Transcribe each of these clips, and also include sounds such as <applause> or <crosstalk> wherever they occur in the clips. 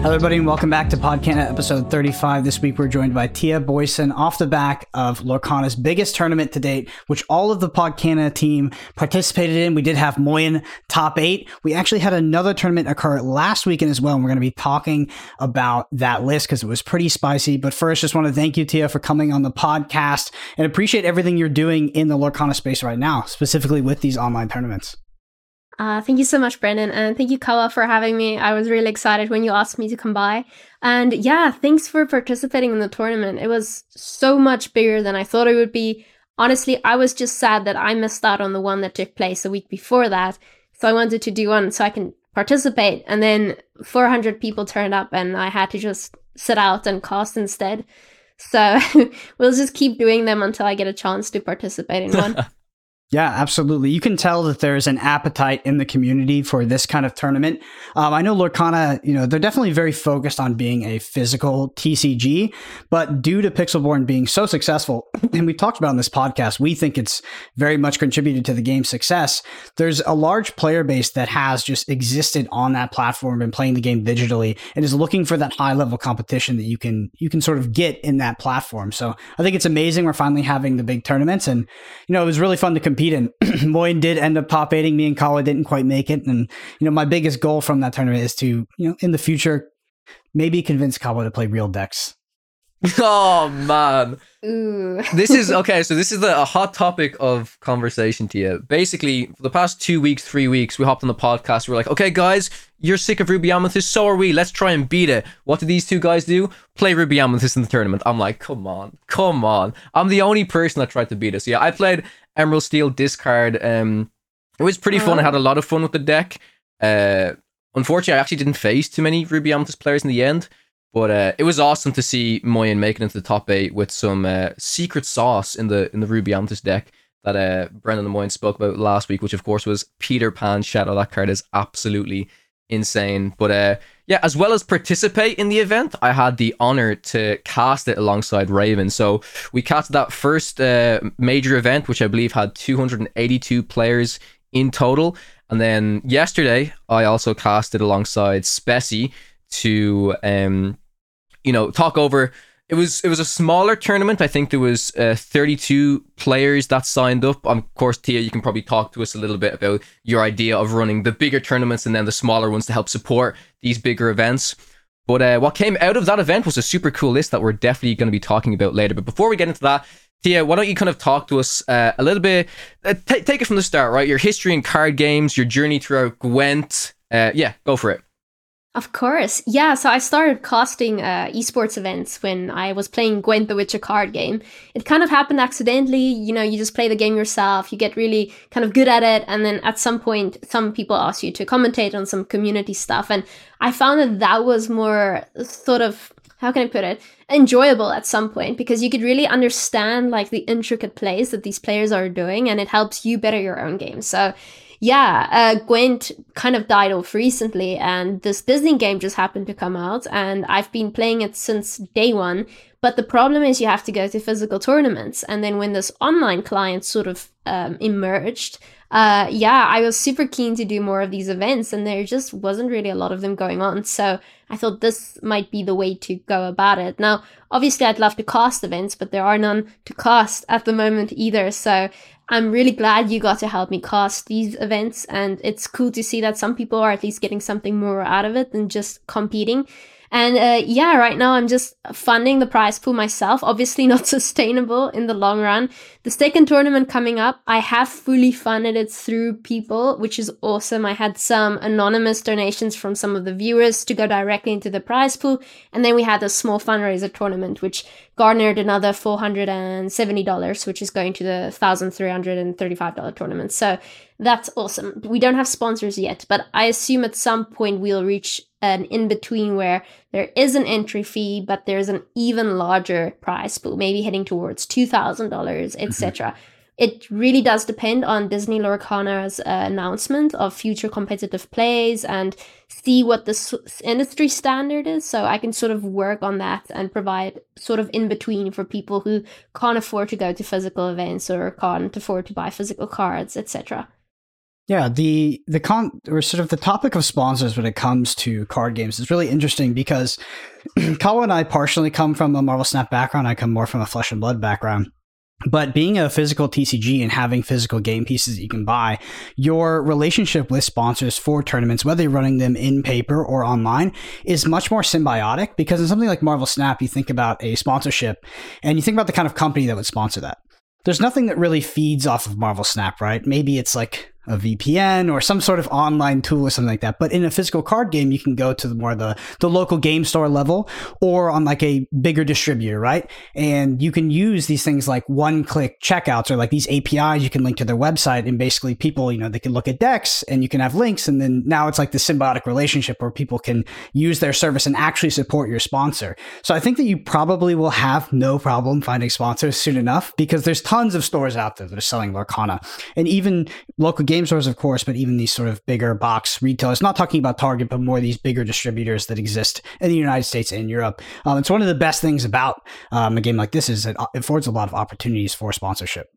Hello, everybody, and welcome back to Podcana episode 35. This week, we're joined by Thea Booysen off the back of Lorcana's biggest tournament to date, which all of the Podcana team participated in. We did have Moyen top eight. We actually had another tournament occur last weekend as well, and we're going to be talking about that list because it was pretty spicy. But first, just want to thank you, Thea, for coming on the podcast and appreciate everything you're doing in the Lorcana space right now, specifically with these online tournaments. Uh, thank you so much, Brendan. And thank you, Kawa, for having me. I was really excited when you asked me to come by. And yeah, thanks for participating in the tournament. It was so much bigger than I thought it would be. Honestly, I was just sad that I missed out on the one that took place a week before that. So I wanted to do one so I can participate. And then 400 people turned up, and I had to just sit out and cast instead. So <laughs> we'll just keep doing them until I get a chance to participate in one. <laughs> Yeah, absolutely. You can tell that there's an appetite in the community for this kind of tournament. Um, I know Lorcana, you know, they're definitely very focused on being a physical TCG, but due to Pixelborn being so successful, <clears throat> and we talked about on this podcast, we think it's very much contributed to the game's success. There's a large player base that has just existed on that platform and playing the game digitally and is looking for that high level competition that you can you can sort of get in that platform. So I think it's amazing we're finally having the big tournaments, and you know, it was really fun to compete compete in. <clears throat> Moyen did end up top eighting. Me and Kawa didn't quite make it. And, you know, my biggest goal from that tournament is to, you know, in the future, maybe convince Kawa to play real decks. <laughs> Oh man. Ooh. <laughs> this is okay. So this is the, a hot topic of conversation to you. Basically, for the past two weeks, three weeks, we hopped on the podcast. We're like, okay, guys, you're sick of Ruby Amethyst. So are we. Let's try and beat it. What do these two guys do? Play Ruby Amethyst in the tournament. I'm like, come on, come on. I'm the only person that tried to beat us. Yeah, I played Emerald Steel discard. Um, it was pretty fun. I had a lot of fun with the deck. Uh, unfortunately, I actually didn't face too many Ruby Amethyst players in the end. But uh, it was awesome to see Moyen making it into the top eight with some uh, secret sauce in the in the Ruby Amethyst deck that uh, Brendan and Moyen spoke about last week, which of course was Peter Pan Shadow. That card is absolutely insane. But uh, yeah, as well as participate in the event, I had the honor to cast it alongside Raven. So we cast that first uh, major event, which I believe had 282 players in total. And then yesterday, I also casted alongside Spessy to um, you know, talk over. It was it was a smaller tournament. I think there was uh, 32 players that signed up. Um, of course, Thea, you can probably talk to us a little bit about your idea of running the bigger tournaments and then the smaller ones to help support these bigger events. But uh, what came out of that event was a super cool list that we're definitely going to be talking about later. But before we get into that, Thea, why don't you kind of talk to us uh, a little bit? Uh, t- take it from the start, right? Your history in card games, your journey throughout Gwent. Uh, yeah, go for it. Of course. Yeah, so I started casting uh, esports events when I was playing Gwent the Witcher card game. It kind of happened accidentally. You know, you just play the game yourself, you get really kind of good at it, and then at some point, some people ask you to commentate on some community stuff. And I found that that was more sort of, how can I put it, enjoyable at some point because you could really understand like the intricate plays that these players are doing, and it helps you better your own game. So, yeah, uh, Gwent kind of died off recently, and this Disney game just happened to come out, and I've been playing it since day one. But the problem is you have to go to physical tournaments, and then when this online client sort of um, emerged, uh, yeah, I was super keen to do more of these events, and there just wasn't really a lot of them going on. So I thought this might be the way to go about it. Now, obviously, I'd love to cast events, but there are none to cast at the moment either. So I'm really glad you got to help me cast these events, and it's cool to see that some people are at least getting something more out of it than just competing. And uh, yeah, right now I'm just funding the prize pool myself. Obviously, <laughs> not sustainable in the long run. The second tournament coming up, I have fully funded it through people, which is awesome. I had some anonymous donations from some of the viewers to go directly into the prize pool. And then we had a small fundraiser tournament, which garnered another $470, which is going to the $1,335 tournament. So that's awesome. We don't have sponsors yet, but I assume at some point we'll reach an in between where there is an entry fee, but there's an even larger prize pool, maybe heading towards $2,000, etc. Mm-hmm. It really does depend on Disney Lorcana's uh, announcement of future competitive plays and see what the s- industry standard is. So I can sort of work on that and provide sort of in between for people who can't afford to go to physical events or can't afford to buy physical cards, etc. Yeah, the the con or sort of the topic of sponsors when it comes to card games is really interesting because <clears throat> Kawa and I partially come from a Marvel Snap background. I come more from a Flesh and Blood background. But being a physical TCG and having physical game pieces that you can buy, your relationship with sponsors for tournaments, whether you're running them in paper or online, is much more symbiotic because in something like Marvel Snap, you think about a sponsorship and you think about the kind of company that would sponsor that. There's nothing that really feeds off of Marvel Snap, right? Maybe it's like a VPN or some sort of online tool or something like that. But in a physical card game, you can go to the more the, the local game store level or on like a bigger distributor, right? And you can use these things like one click checkouts or like these APIs you can link to their website. And basically people, you know, they can look at decks and you can have links. And then now it's like the symbiotic relationship where people can use their service and actually support your sponsor. So I think that you probably will have no problem finding sponsors soon enough because there's tons of stores out there that are selling Lorcana. And even local game stores, of course, but even these sort of bigger box retailers, not talking about Target, but more these bigger distributors that exist in the United States and Europe. Um, it's one of the best things about um, a game like this is it affords a lot of opportunities for sponsorship.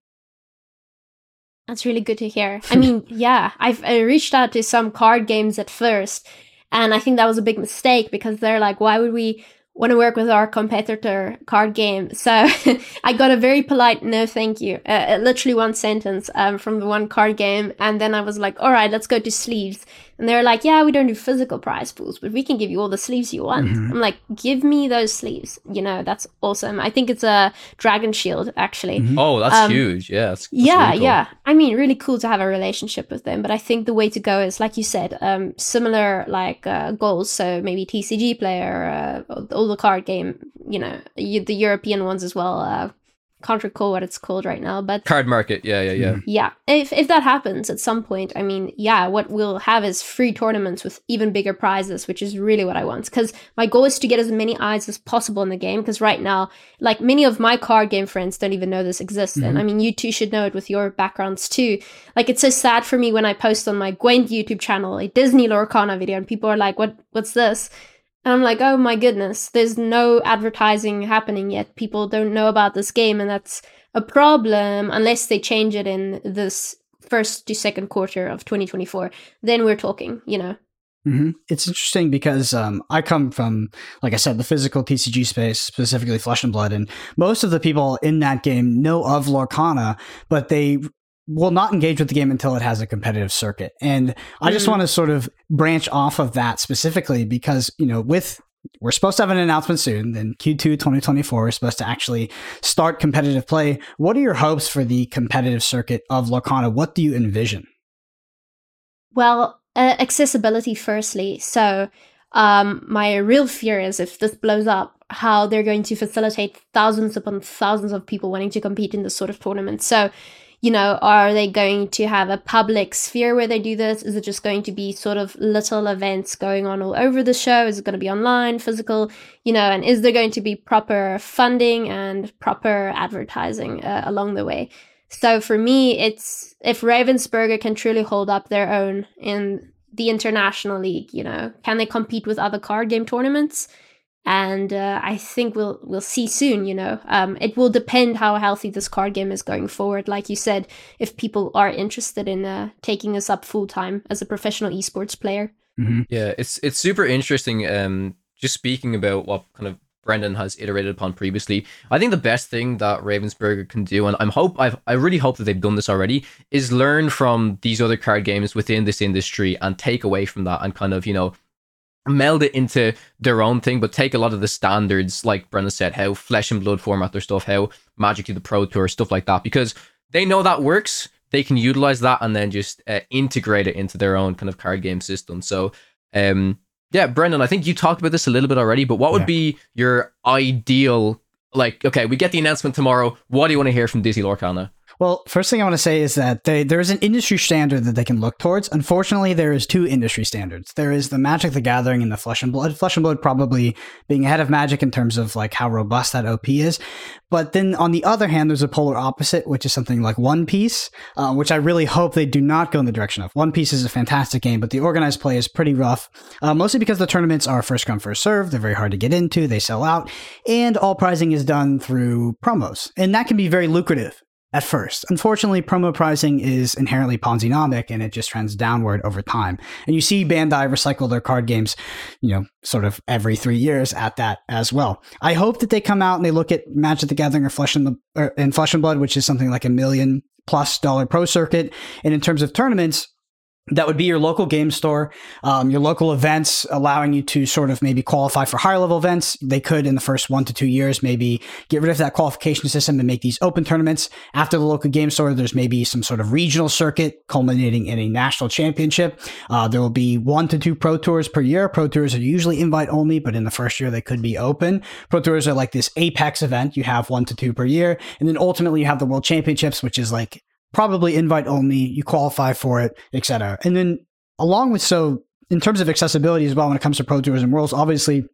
That's really good to hear. I mean, <laughs> yeah, I've I reached out to some card games at first, and I think that was a big mistake because they're like, why would we want to work with our competitor card game. So <laughs> I got a very polite no thank you, uh, literally one sentence um, from the one card game. And then I was like, all right, let's go to sleeves. And they're like, yeah, we don't do physical prize pools, but we can give you all the sleeves you want. Mm-hmm. I'm like, give me those sleeves. You know, that's awesome. I think it's a dragon shield, actually. Mm-hmm. Oh, that's um, huge. Yeah. That's, that's yeah, really cool. yeah. I mean, really cool to have a relationship with them. But I think the way to go is, like you said, um, similar like uh, goals. So maybe TCG player, uh, all the card game, you know, the European ones as well. Uh, can't recall what it's called right now, but card market. Yeah, yeah, yeah. Yeah. If if that happens at some point, I mean, yeah, what we'll have is free tournaments with even bigger prizes, which is really what I want. Because my goal is to get as many eyes as possible in the game. Because right now, like many of my card game friends don't even know this exists, mm-hmm. and I mean, you two should know it with your backgrounds too. Like, it's so sad for me when I post on my Gwent YouTube channel a Disney Lorcana video, and people are like, "What? What's this?" And I'm like, oh my goodness, there's no advertising happening yet. People don't know about this game, and that's a problem unless they change it in this first to second quarter of 2024. Then we're talking, you know. Mm-hmm. It's interesting because um, I come from, like I said, the physical TCG space, specifically Flesh and Blood, and most of the people in that game know of Lorcana, but they will not engage with the game until it has a competitive circuit. And I just mm. want to sort of branch off of that specifically because, you know, with we're supposed to have an announcement soon. Then Q2 2024 we're supposed to actually start competitive play. What are your hopes for the competitive circuit of Lorcana? What do you envision? Well, uh, accessibility firstly. So, um, my real fear is if this blows up, how they're going to facilitate thousands upon thousands of people wanting to compete in this sort of tournament. So, you know, are they going to have a public sphere where they do this? Is it just going to be sort of little events going on all over the show? Is it going to be online, physical, you know, and is there going to be proper funding and proper advertising uh, along the way? So for me, it's if Ravensburger can truly hold up their own in the international league, you know, can they compete with other card game tournaments? And uh, I think we'll we'll see soon. You know, um, it will depend how healthy this card game is going forward. Like you said, if people are interested in uh, taking us up full time as a professional esports player. Mm-hmm. Yeah, it's it's super interesting. Um, just speaking about what kind of Brendan has iterated upon previously. I think the best thing that Ravensburger can do, and I'm hope I've, I really hope that they've done this already, is learn from these other card games within this industry and take away from that and kind of you know meld it into their own thing, but take a lot of the standards, like Brendan said, how flesh and blood format their stuff, how Magic to the Pro Tour, stuff like that, because they know that works. They can utilize that and then just uh, integrate it into their own kind of card game system. So, um, yeah, Brendan, I think you talked about this a little bit already, but what would yeah. be your ideal? Like, okay, we get the announcement tomorrow. What do you want to hear from Disney Lorcana? Well, first thing I want to say is that they, there is an industry standard that they can look towards. Unfortunately, there is two industry standards. There is the Magic the Gathering and the Flesh and Blood. Flesh and Blood probably being ahead of Magic in terms of like how robust that OP is. But then on the other hand, there's a polar opposite, which is something like One Piece, uh, which I really hope they do not go in the direction of. One Piece is a fantastic game, but the organized play is pretty rough, uh, mostly because the tournaments are first come, first serve. They're very hard to get into. They sell out, and all prizing is done through promos, and that can be very lucrative at first. Unfortunately, promo pricing is inherently Ponzi-nomic and it just trends downward over time. And you see Bandai recycle their card games, you know, sort of every three years at that as well. I hope that they come out and they look at Magic the Gathering or Flesh and, the, or, and Flesh and Blood, which is something like a million plus dollar pro circuit. And in terms of tournaments, that would be your local game store, um, your local events, allowing you to sort of maybe qualify for higher level events. They could, in the first one to two years, maybe get rid of that qualification system and make these open tournaments. After the local game store, there's maybe some sort of regional circuit culminating in a national championship. Uh, there will be one to two pro tours per year. Pro tours are usually invite only, but in the first year, they could be open. Pro tours are like this apex event. You have one to two per year. And then ultimately, you have the world championships, which is like probably invite only, you qualify for it, etc. And then along with so in terms of accessibility as well when it comes to pro tourism worlds, obviously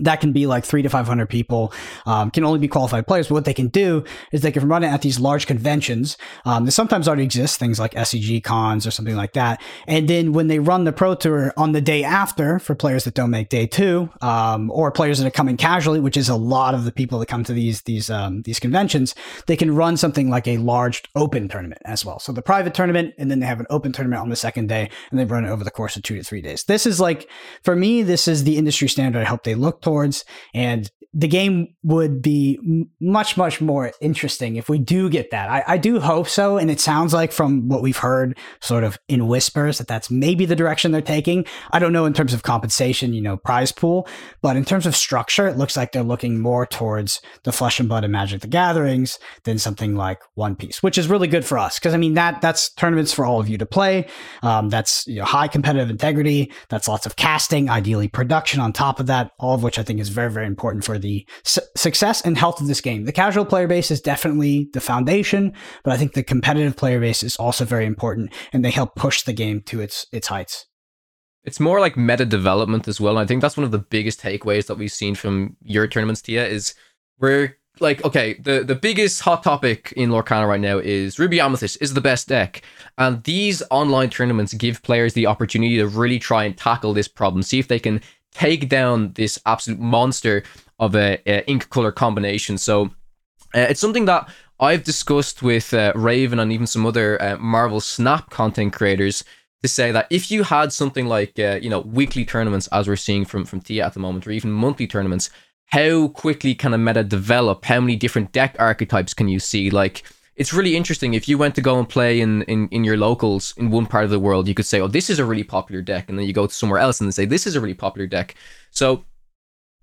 that can be like three to 500 people, um, can only be qualified players. But what they can do is they can run it at these large conventions um, that sometimes already exist, things like SEG cons or something like that. And then when they run the pro tour on the day after for players that don't make day two, um, or players that are coming casually, which is a lot of the people that come to these, these, um, these conventions, they can run something like a large open tournament as well. So the private tournament, and then they have an open tournament on the second day, and they run it over the course of two to three days. This is like, for me, this is the industry standard I hope they look towards. And the game would be much, much more interesting if we do get that. I, I, do hope so. And it sounds like from what we've heard sort of in whispers that that's maybe the direction they're taking. I don't know in terms of compensation, you know, prize pool, but in terms of structure, it looks like they're looking more towards the flesh and blood and magic the gatherings than something like one piece, which is really good for us. Cause I mean, that that's tournaments for all of you to play. Um, that's you know, high competitive integrity. That's lots of casting, ideally production on top of that, all of which I think is very, very important for the the su- success and health of this game. The casual player base is definitely the foundation, but I think the competitive player base is also very important, and they help push the game to its its heights. It's more like meta development as well. And I think that's one of the biggest takeaways that we've seen from your tournaments, Thea, is we're like, okay, the, the biggest hot topic in Lorcana right now is Ruby Amethyst is the best deck. And these online tournaments give players the opportunity to really try and tackle this problem, see if they can take down this absolute monster of a, a ink color combination. So uh, it's something that I've discussed with uh, Raven and even some other uh, Marvel Snap content creators to say that if you had something like uh, you know weekly tournaments as we're seeing from from Thea at the moment, or even monthly tournaments, how quickly can a meta develop? How many different deck archetypes can you see? Like it's really interesting if you went to go and play in, in in your locals in one part of the world, you could say, "Oh, this is a really popular deck," and then you go to somewhere else and say, "This is a really popular deck." So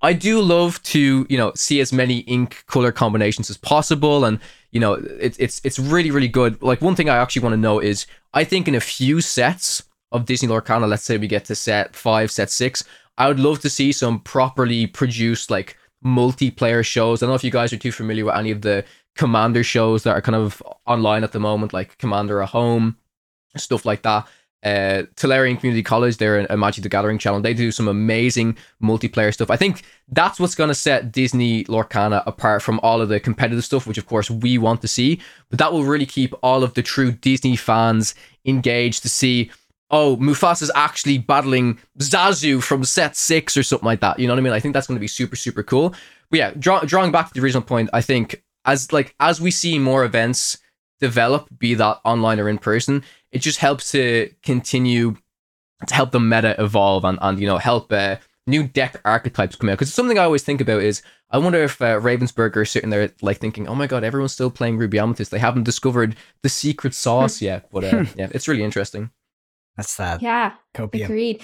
I do love to, you know, see as many ink color combinations as possible, and you know, it's it's it's really really good. Like one thing I actually want to know is, I think in a few sets of Disney Lorcana, let's say we get to set five, set six, I would love to see some properly produced like multiplayer shows. I don't know if you guys are too familiar with any of the Commander shows that are kind of online at the moment, like Commander at Home, stuff like that uh, Tolarian Community College, they're a Magic the Gathering channel. They do some amazing multiplayer stuff. I think that's what's going to set Disney Lorcana apart from all of the competitive stuff, which of course we want to see. But that will really keep all of the true Disney fans engaged to see, oh, Mufasa's actually battling Zazu from set six or something like that. You know what I mean? I think that's going to be super, super cool. But yeah, draw, drawing back to the original point, I think as like as we see more events develop, be that online or in person, it just helps to continue to help the meta evolve and, and you know help uh, new deck archetypes come out. Because something I always think about is I wonder if uh, Ravensburger is sitting there like thinking, oh my god, everyone's still playing Ruby Amethyst. They haven't discovered the secret sauce yet. But uh, yeah, it's really interesting. That's sad. Yeah, copium. agreed.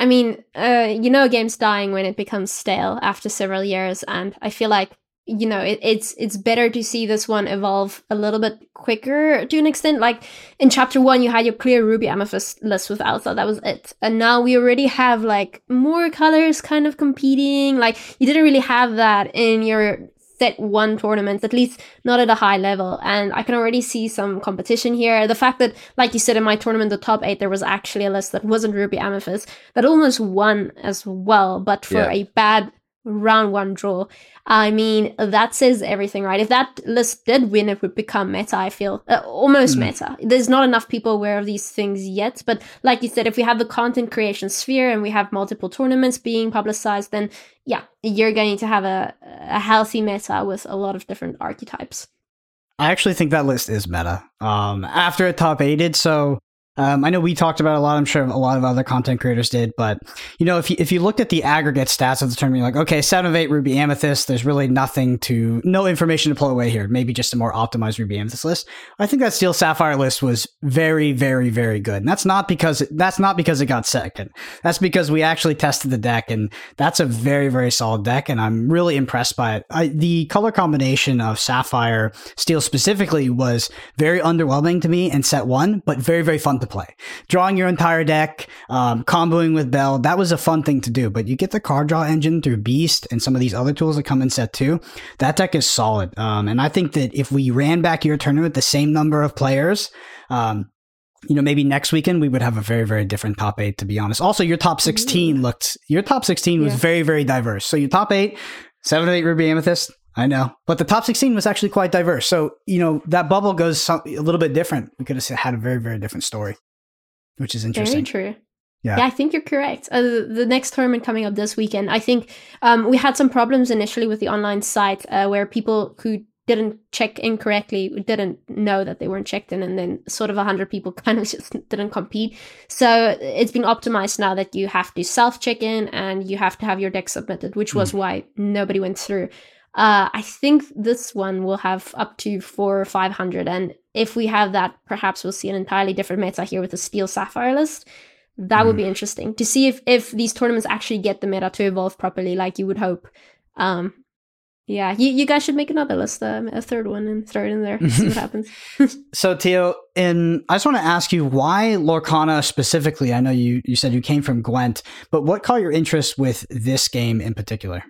I mean, uh, you know, a game's dying when it becomes stale after several years, and I feel like you know it, it's it's better to see this one evolve a little bit quicker to an extent. Like in chapter one you had your clear ruby amethyst list with alpha. That was it. And now we already have like more colors kind of competing. Like you didn't really have that in your set one tournaments at least not at a high level. And i can already see some competition here. The fact that like you said in my tournament the top eight there was actually a list that wasn't ruby amethyst that almost won as well but for yeah. a bad round one draw. I mean, that says everything, right? If that list did win, it would become meta, I feel. Uh, almost mm. meta. There's not enough people aware of these things yet. But like you said, if we have the content creation sphere and we have multiple tournaments being publicized, then yeah, you're going to have a, a healthy meta with a lot of different archetypes. I actually think that list is meta. Um, after it top eighted, so um, I know we talked about a lot. I'm sure a lot of other content creators did, but you know, if you, if you looked at the aggregate stats of the tournament, you're like, okay, seven of eight Ruby Amethyst. There's really nothing to, no information to pull away here. Maybe just a more optimized Ruby Amethyst list. I think that Steel Sapphire list was very, very, very good, and that's not because that's not because it got second. That's because we actually tested the deck, and that's a very, very solid deck, and I'm really impressed by it. I, the color combination of Sapphire Steel specifically was very underwhelming to me in set one, but very, very fun to play. Drawing your entire deck, um, comboing with Belle, that was a fun thing to do. But you get the card draw engine through Beast and some of these other tools that come in set two. That deck is solid. Um, and I think that if we ran back your tournament the same number of players, um, you know, maybe next weekend we would have a very, very different top eight, to be honest. Also, your top 16 looked, your top 16 was Yeah. very, very diverse. So your top eight, seven or eight Ruby Amethyst, I know, but the top 16 was actually quite diverse. So, you know, that bubble goes some, a little bit different. We could have had a very, very different story, which is Very interesting. true. Yeah. Yeah, I think you're correct. Uh, the next tournament coming up this weekend, I think um, we had some problems initially with the online site uh, where people who didn't check in correctly didn't know that they weren't checked in, and then sort of 100 people <laughs> kind of just didn't compete. So it's been optimized now that you have to self check in and you have to have your deck submitted, which was why nobody went through. Uh, I think this one will have up to four or 500. And if we have that, perhaps we'll see an entirely different meta here with the Steel Sapphire list. That would be interesting to see if, if these tournaments actually get the meta to evolve properly, like you would hope. Um, yeah, you, you guys should make another list, um, a third one, and throw it in there. see what <laughs> happens. <laughs> So, Thea, and I just want to ask you why Lorcana specifically? I know you, you said you came from Gwent, but what caught your interest with this game in particular?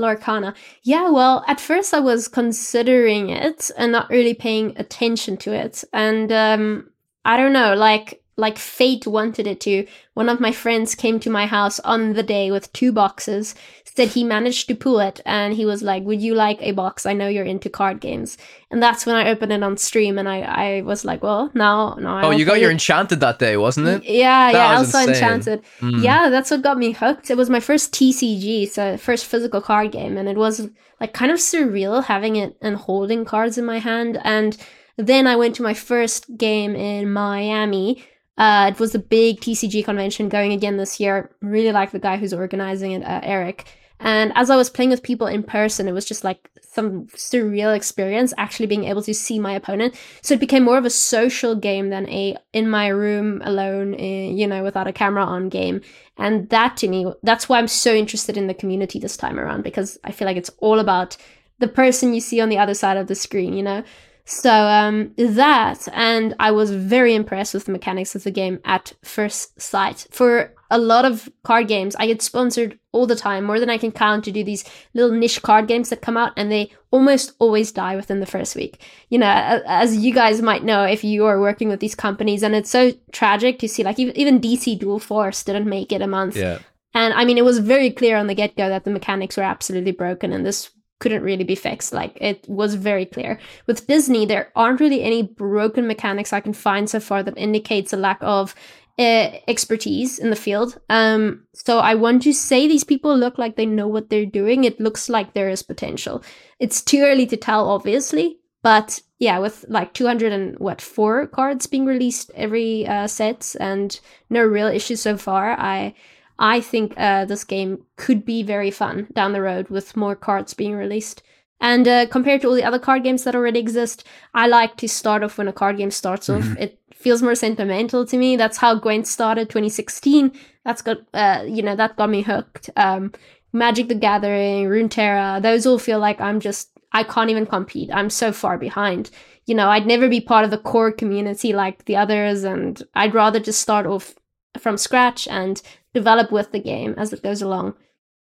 Lorcana. Yeah, well, at first I was considering it and not really paying attention to it. And um I don't know, like like fate wanted it to. One of my friends came to my house on the day with two boxes, said he managed to pull it, and he was like, Would you like a box? I know you're into card games. And that's when I opened it on stream and I, I was like, Well, now now Oh, you got your it." enchanted that day, wasn't it? Yeah, That yeah, was also insane. Enchanted. Mm. Yeah, that's what got me hooked. It was my first TCG, so first physical card game, and it was like kind of surreal having it and holding cards in my hand. And then I went to my first game in Miami. Uh, it was a big TCG convention going again this year. Really like the guy who's organizing it, uh, Eric. And as I was playing with people in person, it was just like some surreal experience actually being able to see my opponent. So it became more of a social game than a in my room alone, eh, you know, without a camera on game. And that to me, that's why I'm so interested in the community this time around because I feel like it's all about the person you see on the other side of the screen, you know. So um, that, and I was very impressed with the mechanics of the game at first sight. For a lot of card games, I get sponsored all the time, more than I can count, to do these little niche card games that come out, and they almost always die within the first week. You know, as you guys might know, if you are working with these companies, and it's so tragic to see, like even, DC Dual Force didn't make it a month. Yeah. And I mean, it was very clear on the get go that the mechanics were absolutely broken, and this couldn't really be fixed. Like, it was very clear. With Disney, there aren't really any broken mechanics I can find so far that indicates a lack of uh, expertise in the field. Um, so I want to say these people look like they know what they're doing. It looks like there is potential. It's too early to tell, obviously, but yeah, with like 200 and what four cards being released every uh, set and no real issues so far, I I think uh, this game could be very fun down the road with more cards being released. And uh, compared to all the other card games that already exist, I like to start off when a card game starts off. It feels more sentimental to me. That's how Gwent started 2016. That's got uh, you know that got me hooked. Um, Magic the Gathering, Runeterra, those all feel like I'm just I can't even compete. I'm so far behind. You know, I'd never be part of the core community like the others, and I'd rather just start off from scratch and develop with the game as it goes along.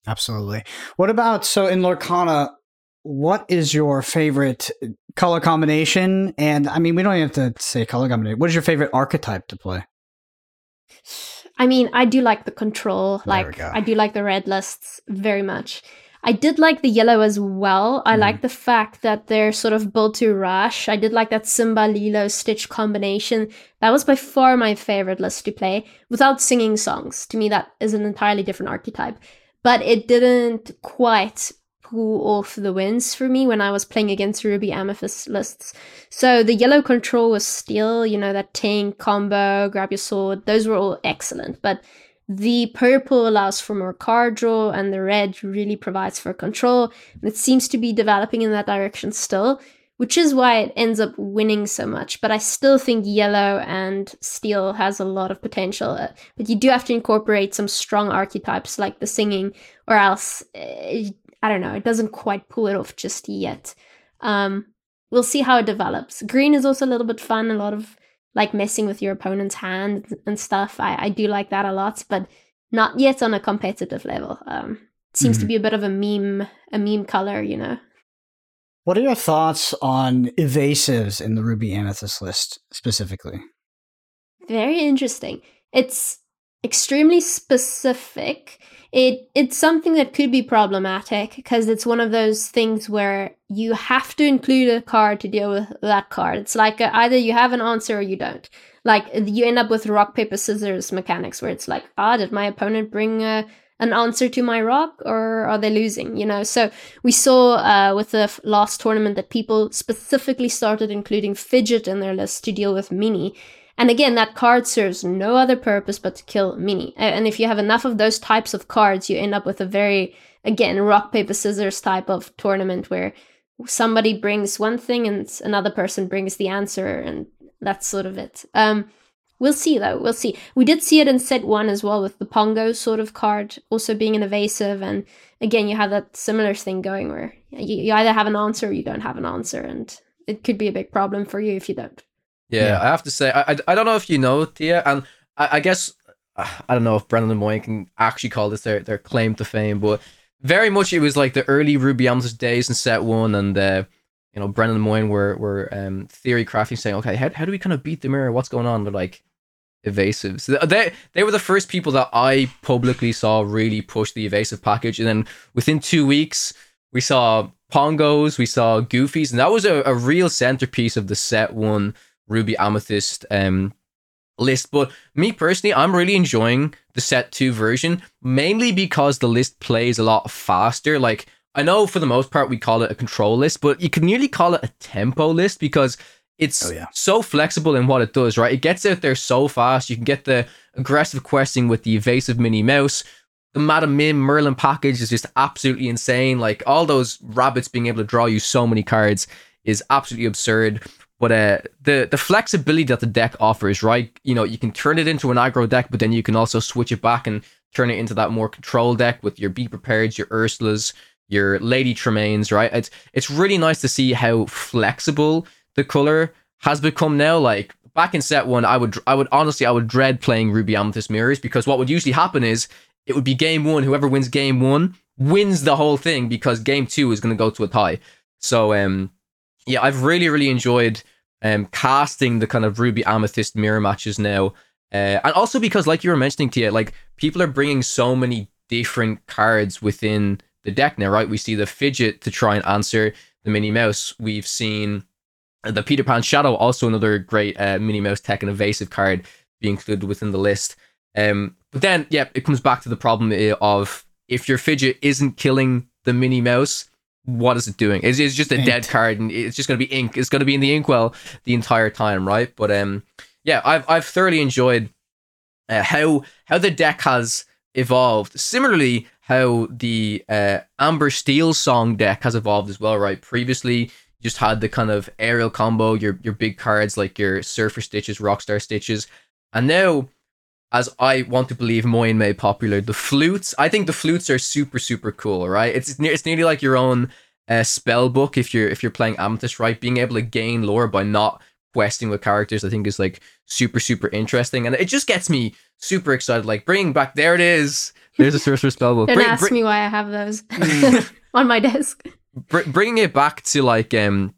Absolutely. What about so in Lorcana? What is your favorite uh, color combination? And I mean, we don't even have to say color combination. What is your favorite archetype to play? I mean, I do like the control. There Like. I do like the red lists very much. I did like the yellow as well. I Mhm. like the fact that they're sort of built to rush. I did like that Simba Lilo Stitch combination. That was by far my favorite list to play without singing songs. To me, that is an entirely different archetype. But it didn't quite pull off the wins for me when I was playing against Ruby Amethyst lists. So the yellow control was still, you know, that tank combo, grab your sword, those were all excellent. But the purple allows for more card draw, and the red really provides for control. And it seems to be developing in that direction still which is why it ends up winning so much. But I still think yellow and steel has a lot of potential. Uh, but you do have to incorporate some strong archetypes like the singing, or else uh, I don't know, it doesn't quite pull it off just yet. Um, we'll see how it develops. Green is also a little bit fun, a lot of like messing with your opponent's hand and stuff. I, I do like that a lot, but not yet on a competitive level. Um, seems mm-hmm. to be a bit of a meme, a meme color, you know. What are your thoughts on evasives in the Ruby Amethyst list specifically? Very interesting. It's extremely specific. It it's something that could be problematic because it's one of those things where you have to include a card to deal with that card. It's like a, either you have an answer or you don't. Like you end up with rock paper scissors mechanics where it's like, ah, did my opponent bring a an answer to my rock or are they losing you know so we saw uh, with the last tournament that people specifically started including fidget in their list to deal with Minnie and again that card serves no other purpose but to kill Minnie and if you have enough of those types of cards you end up with a very again rock paper scissors type of tournament where somebody brings one thing and another person brings the answer and that's sort of it um, We'll see though. We'll see. We did see it in set one as well with the Pongo sort of card also being an evasive, and again you have that similar thing going where you, you either have an answer or you don't have an answer, and it could be a big problem for you if you don't. Yeah, yeah. I have to say, I, I, I don't know if you know Thea, and I, I guess I don't know if Brendan and Moyen can actually call this their their claim to fame, but very much it was like the early Ruby Amethyst days in set one, and uh, you know Brendan and Moyen were were um, theory crafting, saying, okay, how, how do we kind of beat the mirror? What's going on? They're like, evasive. So they they were the first people that I publicly saw really push the evasive package, and then within two weeks we saw Pongos, we saw Goofies, and that was a, a real centerpiece of the set one Ruby Amethyst um list. But me personally, I'm really enjoying the set two version, mainly because the list plays a lot faster. Like I know for the most part we call it a control list, but you can nearly call it a tempo list because it's oh, yeah. so flexible in what it does, right? It gets out there so fast. You can get the aggressive questing with the evasive Minnie Mouse. The Madam Mim Merlin package is just absolutely insane. Like all those rabbits being able to draw you so many cards is absolutely absurd. But uh, the the flexibility that the deck offers, right? You know, you can turn it into an aggro deck, but then you can also switch it back and turn it into that more control deck with your Be Prepared, your Ursulas, your Lady Tremaines, right? It's it's really nice to see how flexible the color has become now. Like back in set one, I would I would honestly I would dread playing Ruby Amethyst Mirrors because what would usually happen is it would be game one. Whoever wins game one wins the whole thing because game two is going to go to a tie. So um, yeah, I've really really enjoyed um casting the kind of Ruby Amethyst mirror matches now. Uh, and also because, like you were mentioning, Thea, like people are bringing so many different cards within the deck now, right? We see the fidget to try and answer the Minnie Mouse. We've seen the Peter Pan Shadow, also another great uh, Minnie Mouse tech and evasive card, be included within the list. Um, but then, yeah, it comes back to the problem of if your fidget isn't killing the Minnie Mouse, what is it doing? It's, it's just a ink. dead card, and it's just going to be ink. It's going to be in the inkwell the entire time, right? But um, yeah, I've I've thoroughly enjoyed uh, how how the deck has evolved. Similarly, how the uh, Amber Steel song deck has evolved as well, right? Previously, just had the kind of Ariel combo, your your big cards like your Surfer Stitches, Rockstar Stitches, and now, as I want to believe, Moyen made popular the flutes. I think the flutes are super super cool. Right, it's it's nearly like your own uh, spell book if you're if you're playing Amethyst. Right, being able to gain lore by not questing with characters, I think is like super super interesting, and it just gets me super excited. Like bringing back there it is. There's a sorcerer spell book. Don't bring, ask bring, me why I have those <laughs> <laughs> on my desk br- bringing it back to like um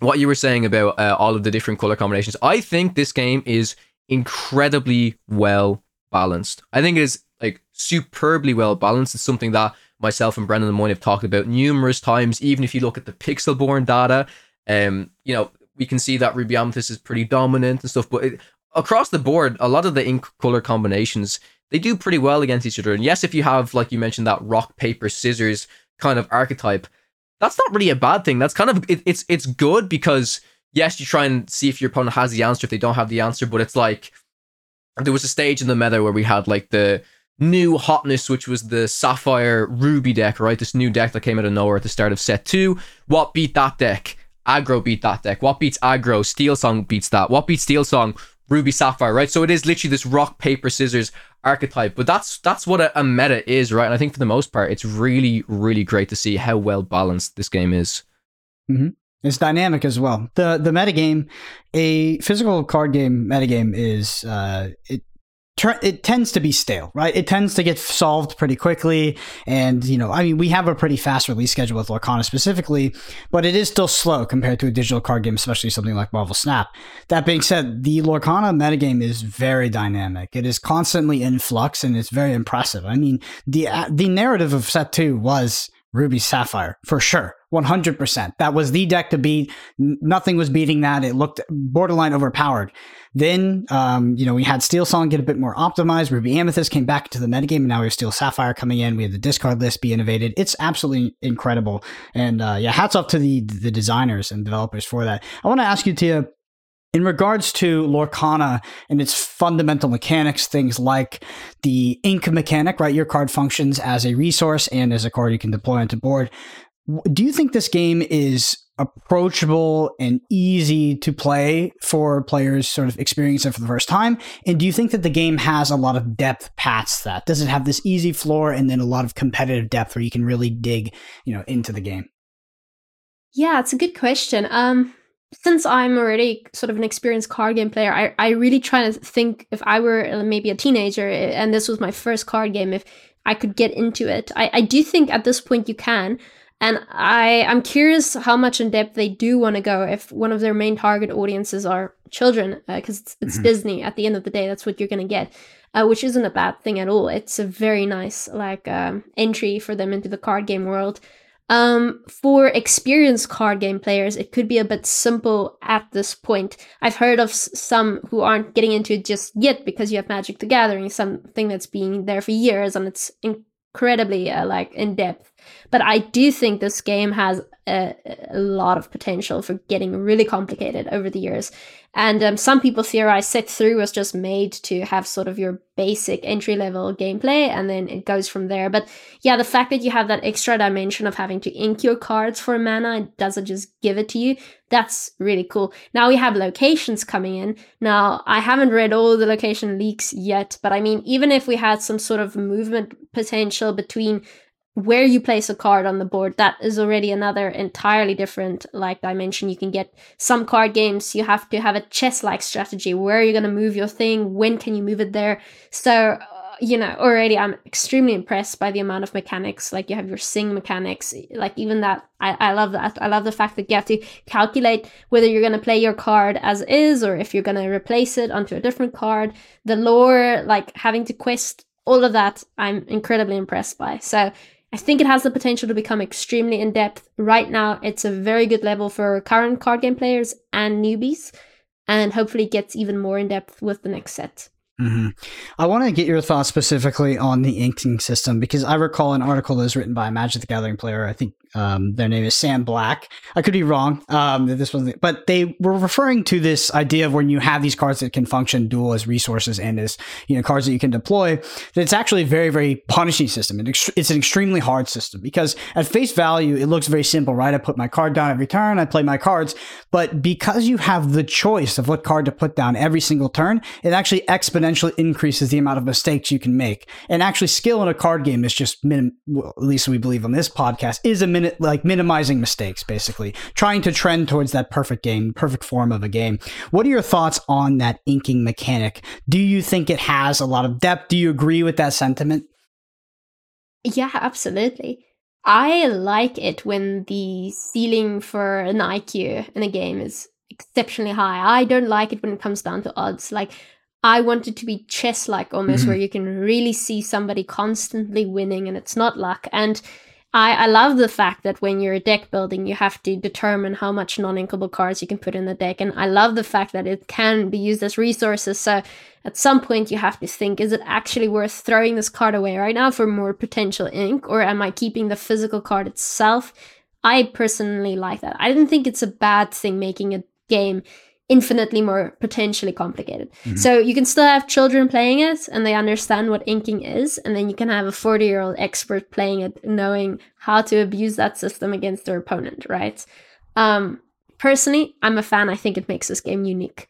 what you were saying about uh, all of the different color combinations, I think this game is incredibly well balanced. I think it is like superbly well balanced. It's something that myself and Brendan Moyen have talked about numerous times. Even if you look at the Pixelborn data, um, you know, we can see that Ruby Amethyst is pretty dominant and stuff. But it, across the board, a lot of the ink color combinations they do pretty well against each other. And yes, if you have, like you mentioned, that rock paper scissors kind of archetype. That's not really a bad thing. That's kind of it, it's it's good because yes, you try and see if your opponent has the answer if they don't have the answer, but it's like there was a stage in the meta where we had like the new hotness, which was the Sapphire Ruby deck, right? This new deck that came out of nowhere at the start of set two. What beat that deck? Aggro beat that deck. What beats aggro? Steel Song beats that. What beats Steel Song? Ruby Sapphire, right? So it is literally this rock paper scissors archetype. But that's that's what a, a, meta is, right? And I think for the most part, it's really really great to see how well balanced this game is. Mm-hmm. It's dynamic as well. the The metagame, a physical card game metagame is uh, it it tends to be stale, right? It tends to get solved pretty quickly. And, you know, I mean, we have a pretty fast release schedule with Lorcana specifically, but it is still slow compared to a digital card game, especially something like Marvel Snap. That being said, the Lorcana metagame is very dynamic. It is constantly in flux and it's very impressive. I mean, the, the narrative of set two was Ruby Sapphire for sure. 100%. That was the deck to beat. Nothing was beating that. It looked borderline overpowered. Then, um, you know, we had Steel Song get a bit more optimized. Ruby Amethyst came back into the metagame, and now we have Steel Sapphire coming in. We have the discard list be innovated. It's absolutely incredible. And uh, yeah, hats off to the the designers and developers for that. I want to ask you, Thea, in regards to Lorcana and its fundamental mechanics, things like the ink mechanic, right? Your card functions as a resource and as a card you can deploy onto board. Do you think this game is approachable and easy to play for players sort of experiencing it for the first time? And do you think that the game has a lot of depth past that? Does it have this easy floor and then a lot of competitive depth where you can really dig, you know, into the game? Yeah, it's a good question. Um, since I'm already sort of an experienced card game player, I, I really try to think if I were maybe a teenager eh, and this was my first card game, if I could get into it. I, I do think at this point you can. And I, I'm curious how much in depth they do want to go if one of their main target audiences are children, because uh, it's, it's mm-hmm. Disney. At the end of the day, that's what you're going to get, uh, which isn't a bad thing at all. It's a very nice like um, entry for them into the card game world. Um, for experienced card game players, it could be a bit simple at this point. I've heard of s- some who aren't getting into it just yet because you have Magic the Gathering, something that's been there for years and it's incredibly uh, like in depth. But I do think this game has a, a lot of potential for getting really complicated over the years. And um, some people theorize Set 3 was just made to have sort of your basic entry level gameplay and then it goes from there. But yeah, the fact that you have that extra dimension of having to ink your cards for mana, it doesn't just give it to you. That's really cool. Now we have locations coming in. Now, I haven't read all the location leaks yet, but I mean, even if we had some sort of movement potential between where you place a card on the board that is already another entirely different like dimension. You can get some card games you have to have a chess like strategy. Where are you going to move your thing? When can you move it there? So uh, you know already i'm extremely impressed by the amount of mechanics like you have your sing mechanics like even that i, I love that. I love the fact that you have to calculate whether you're going to play your card as is or if you're going to replace it onto a different card. The lore like having to quest all of that i'm incredibly impressed by. So I think it has the potential to become extremely in depth. Right now, it's a very good level for current card game players and newbies, and hopefully gets even more in depth with the next set. Mm-hmm. I want to get your thoughts specifically on the inking system because I recall an article that was written by a Magic the Gathering player. I think um, their name is Sam Black. I could be wrong. Um, this was, but they were referring to this idea of when you have these cards that can function dual as resources and as you know cards that you can deploy. That it's actually a very very punishing system. It's an extremely hard system because at face value it looks very simple, right? I put my card down every turn, I play my cards, but because you have the choice of what card to put down every single turn, it actually exponentially increases the amount of mistakes you can make. And actually, skill in a card game is just minim. Well, at least we believe on this podcast is a like minimizing mistakes, basically trying to trend towards that perfect game, perfect form of a game. What are your thoughts on that inking mechanic? Do you think it has a lot of depth? Do you agree with that sentiment? Yeah, absolutely. I like it when the ceiling for an IQ in a game is exceptionally high. I don't like it when it comes down to odds. Like I want it to be chess like almost, mm-hmm. where you can really see somebody constantly winning and it's not luck. And I, I love the fact that when you're a deck building, you have to determine how much non-inkable cards you can put in the deck. And I love the fact that it can be used as resources. So at some point you have to think, is it actually worth throwing this card away right now for more potential ink? Or am I keeping the physical card itself? I personally like that. I didn't think it's a bad thing making a game infinitely more potentially complicated. Mm-hmm. So you can still have children playing it and they understand what inking is, and then you can have a 40 year old expert playing it, knowing how to abuse that system against their opponent, right? Um, personally, I'm a fan. I think it makes this game unique.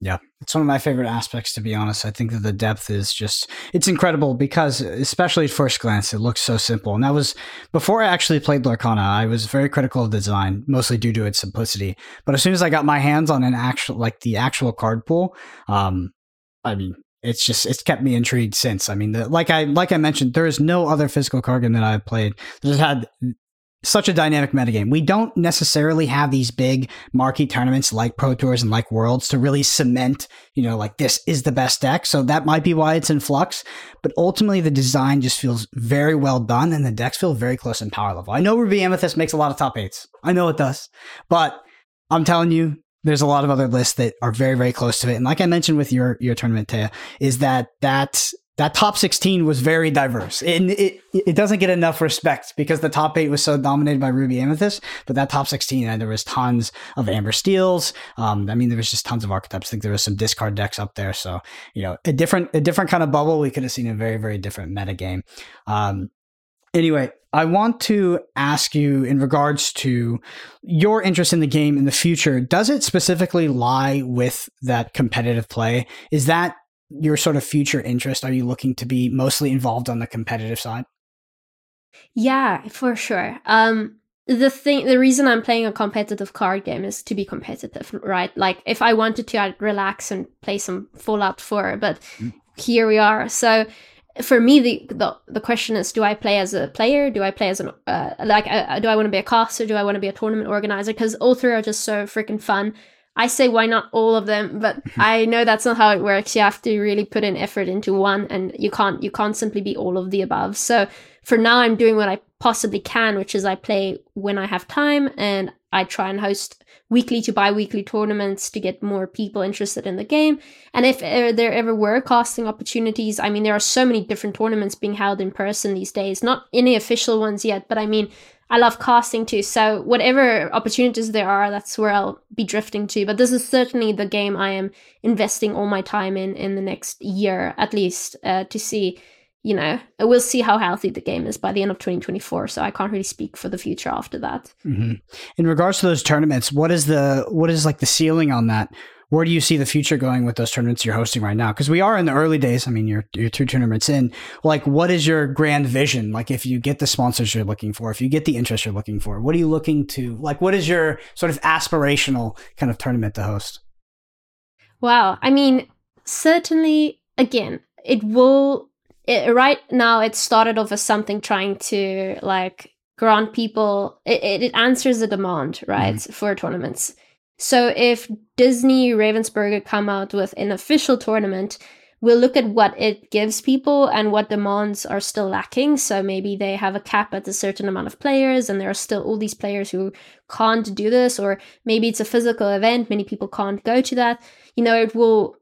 Yeah, it's one of my favorite aspects, to be honest. I think that the depth is just, it's incredible because, especially at first glance, it looks so simple. And that was before I actually played Lorcana, I was very critical of the design, mostly due to its simplicity. But as soon as I got my hands on an actual, like the actual card pool, um, I mean, it's just it's kept me intrigued since. I mean, the, like I like I mentioned, there is no other physical card game that I've played that has had such a dynamic metagame. We don't necessarily have these big marquee tournaments like Pro Tours and like Worlds to really cement, you know, like this is the best deck. So that might be why it's in flux. But ultimately, the design just feels very well done and the decks feel very close in power level. I know Ruby Amethyst makes a lot of top eights. I know it does. But I'm telling you, there's a lot of other lists that are very, very close to it. And like I mentioned with your your tournament, Thea, is that that that top 16 was very diverse. And it, it doesn't get enough respect because the top eight was so dominated by Ruby Amethyst, but that top 16, and there was tons of Amber Steels. Um, I mean, there was just tons of archetypes. I think there was some discard decks up there. So, you know, a different, a different kind of bubble. We could have seen a very, very different meta game. Um, anyway, I want to ask you in regards to your interest in the game in the future. Does it specifically lie with that competitive play? Is that your sort of future interest? Are you looking to be mostly involved on the competitive side? Yeah, for sure. Um, the thing, the reason I'm playing a competitive card game is to be competitive, right? Like if I wanted to, I'd relax and play some Fallout 4, but mm. here we are. So for me, the, the the question is: Do I play as a player? Do I play as an uh, like? Uh, do I want to be a caster? Do I want to be a tournament organizer? Because all three are just so freaking fun. I say why not all of them, but <laughs> I know that's not how it works. You have to really put in effort into one and you can't you can't simply be all of the above. So for now I'm doing what I possibly can, which is I play when I have time and I try and host weekly to bi-weekly tournaments to get more people interested in the game. And if uh, there ever were casting opportunities, I mean there are so many different tournaments being held in person these days. Not any official ones yet, but I mean I love casting too. So whatever opportunities there are, that's where I'll be drifting to. But this is certainly the game I am investing all my time in in the next year at least uh, to see. You know, we'll see how healthy the game is by the end of 2024. So I can't really speak for the future after that. Mm-hmm. In regards to those tournaments, what is the what is like the ceiling on that? Where do you see the future going with those tournaments you're hosting right now? Because we are in the early days. I mean, you're, you're two tournaments in. Like, what is your grand vision? Like, if you get the sponsors you're looking for, if you get the interest you're looking for, what are you looking to? Like, what is your sort of aspirational kind of tournament to host? Wow. I mean, certainly, again, it will. It, right now, it started off as something trying to like grant people. It, it answers the demand, right, mm-hmm. for tournaments so if Disney Ravensburger come out with an official tournament, we'll look at what it gives people and what demands are still lacking. So maybe they have a cap at a certain amount of players and there are still all these players who can't do this, or maybe it's a physical event, many people can't go to that. You know, it will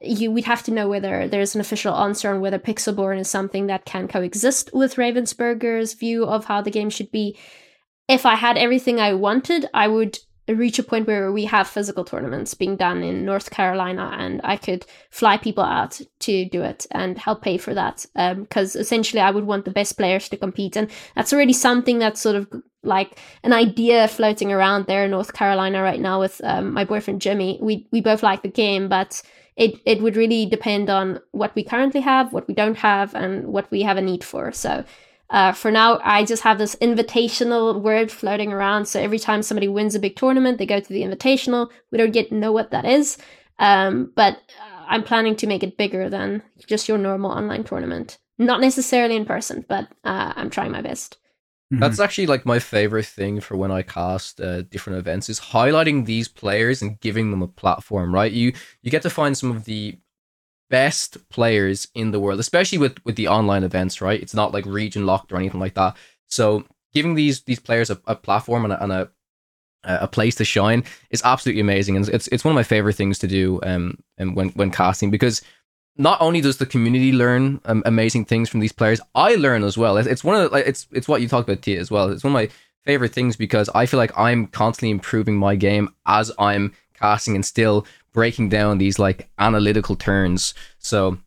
you we'd have to know whether there's an official answer on whether Pixelborn is something that can coexist with Ravensburger's view of how the game should be. If I had everything I wanted, I would reach a point where we have physical tournaments being done in North Carolina, and I could fly people out to do it and help pay for that. Because um, essentially, I would want the best players to compete, and that's already something that's sort of like an idea floating around there in North Carolina right now with um, my boyfriend Jimmy. We we both like the game, but it it would really depend on what we currently have, what we don't have, and what we have a need for. So uh, for now, I just have this invitational word floating around. So every time somebody wins a big tournament, they go to the invitational. We don't yet know what that is, um, but uh, I'm planning to make it bigger than just your normal online tournament. Not necessarily in person, but uh, I'm trying my best. Mm-hmm. That's actually like my favorite thing for when I cast uh, different events is highlighting these players and giving them a platform. Right, you you get to find some of the best players in the world, especially with with the online events, right? It's not like region locked or anything like that. So giving these these players a, a platform and a, and a a place to shine is absolutely amazing, and it's it's one of my favorite things to do. Um, and when when casting because not only does the community learn um, amazing things from these players, I learn as well. It's, it's one of the, like it's it's what you talked about Thea as well. It's one of my favorite things because I feel like I'm constantly improving my game as I'm casting and still breaking down these like analytical turns. So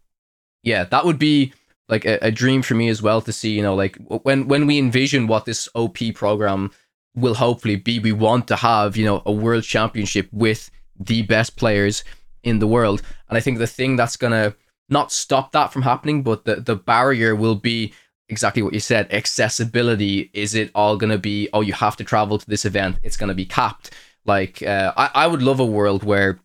yeah, that would be like a, a dream for me as well to see. You know, like when when we envision what this OP program will hopefully be, we want to have you know a world championship with the best players in the world. And I think the thing that's gonna not stop that from happening, but the the barrier will be exactly what you said accessibility is it all going to be oh you have to travel to this event it's going to be capped like uh, I, I would love a world where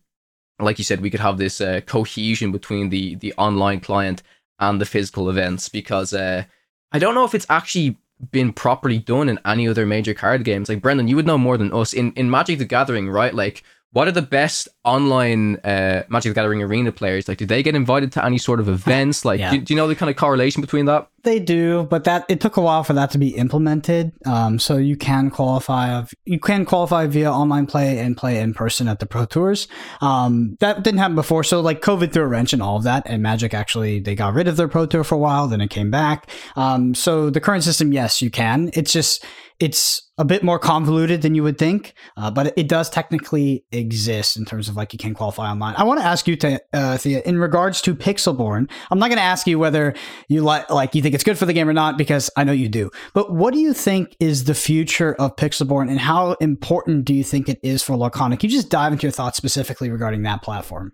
like you said we could have this uh, cohesion between the the online client and the physical events because uh, i don't know if it's actually been properly done in any other major card games like brendan you would know more than us in in magic the gathering right like what are the best online uh, Magic the Gathering arena players? Like, do they get invited to any sort of <laughs> events? Like, yeah. do, do, you know the kind of correlation between that? They do, but that it took a while for that to be implemented. Um, so you can qualify you can qualify via online play and play in person at the Pro Tours. Um, that didn't happen before, so like COVID threw a wrench in all of that. And Magic actually they got rid of their Pro Tour for a while, then it came back. Um, so the current system, yes, you can. It's just it's a bit more convoluted than you would think, uh, but it does technically exist in terms of like you can qualify online. I want to ask you, to, uh, Thea, in regards to Pixelborn. I'm not going to ask you whether you like like you think it's good for the game or not because I know you do. But what do you think is the future of Pixelborn, and how important do you think it is for Lorcana? Can you just dive into your thoughts specifically regarding that platform?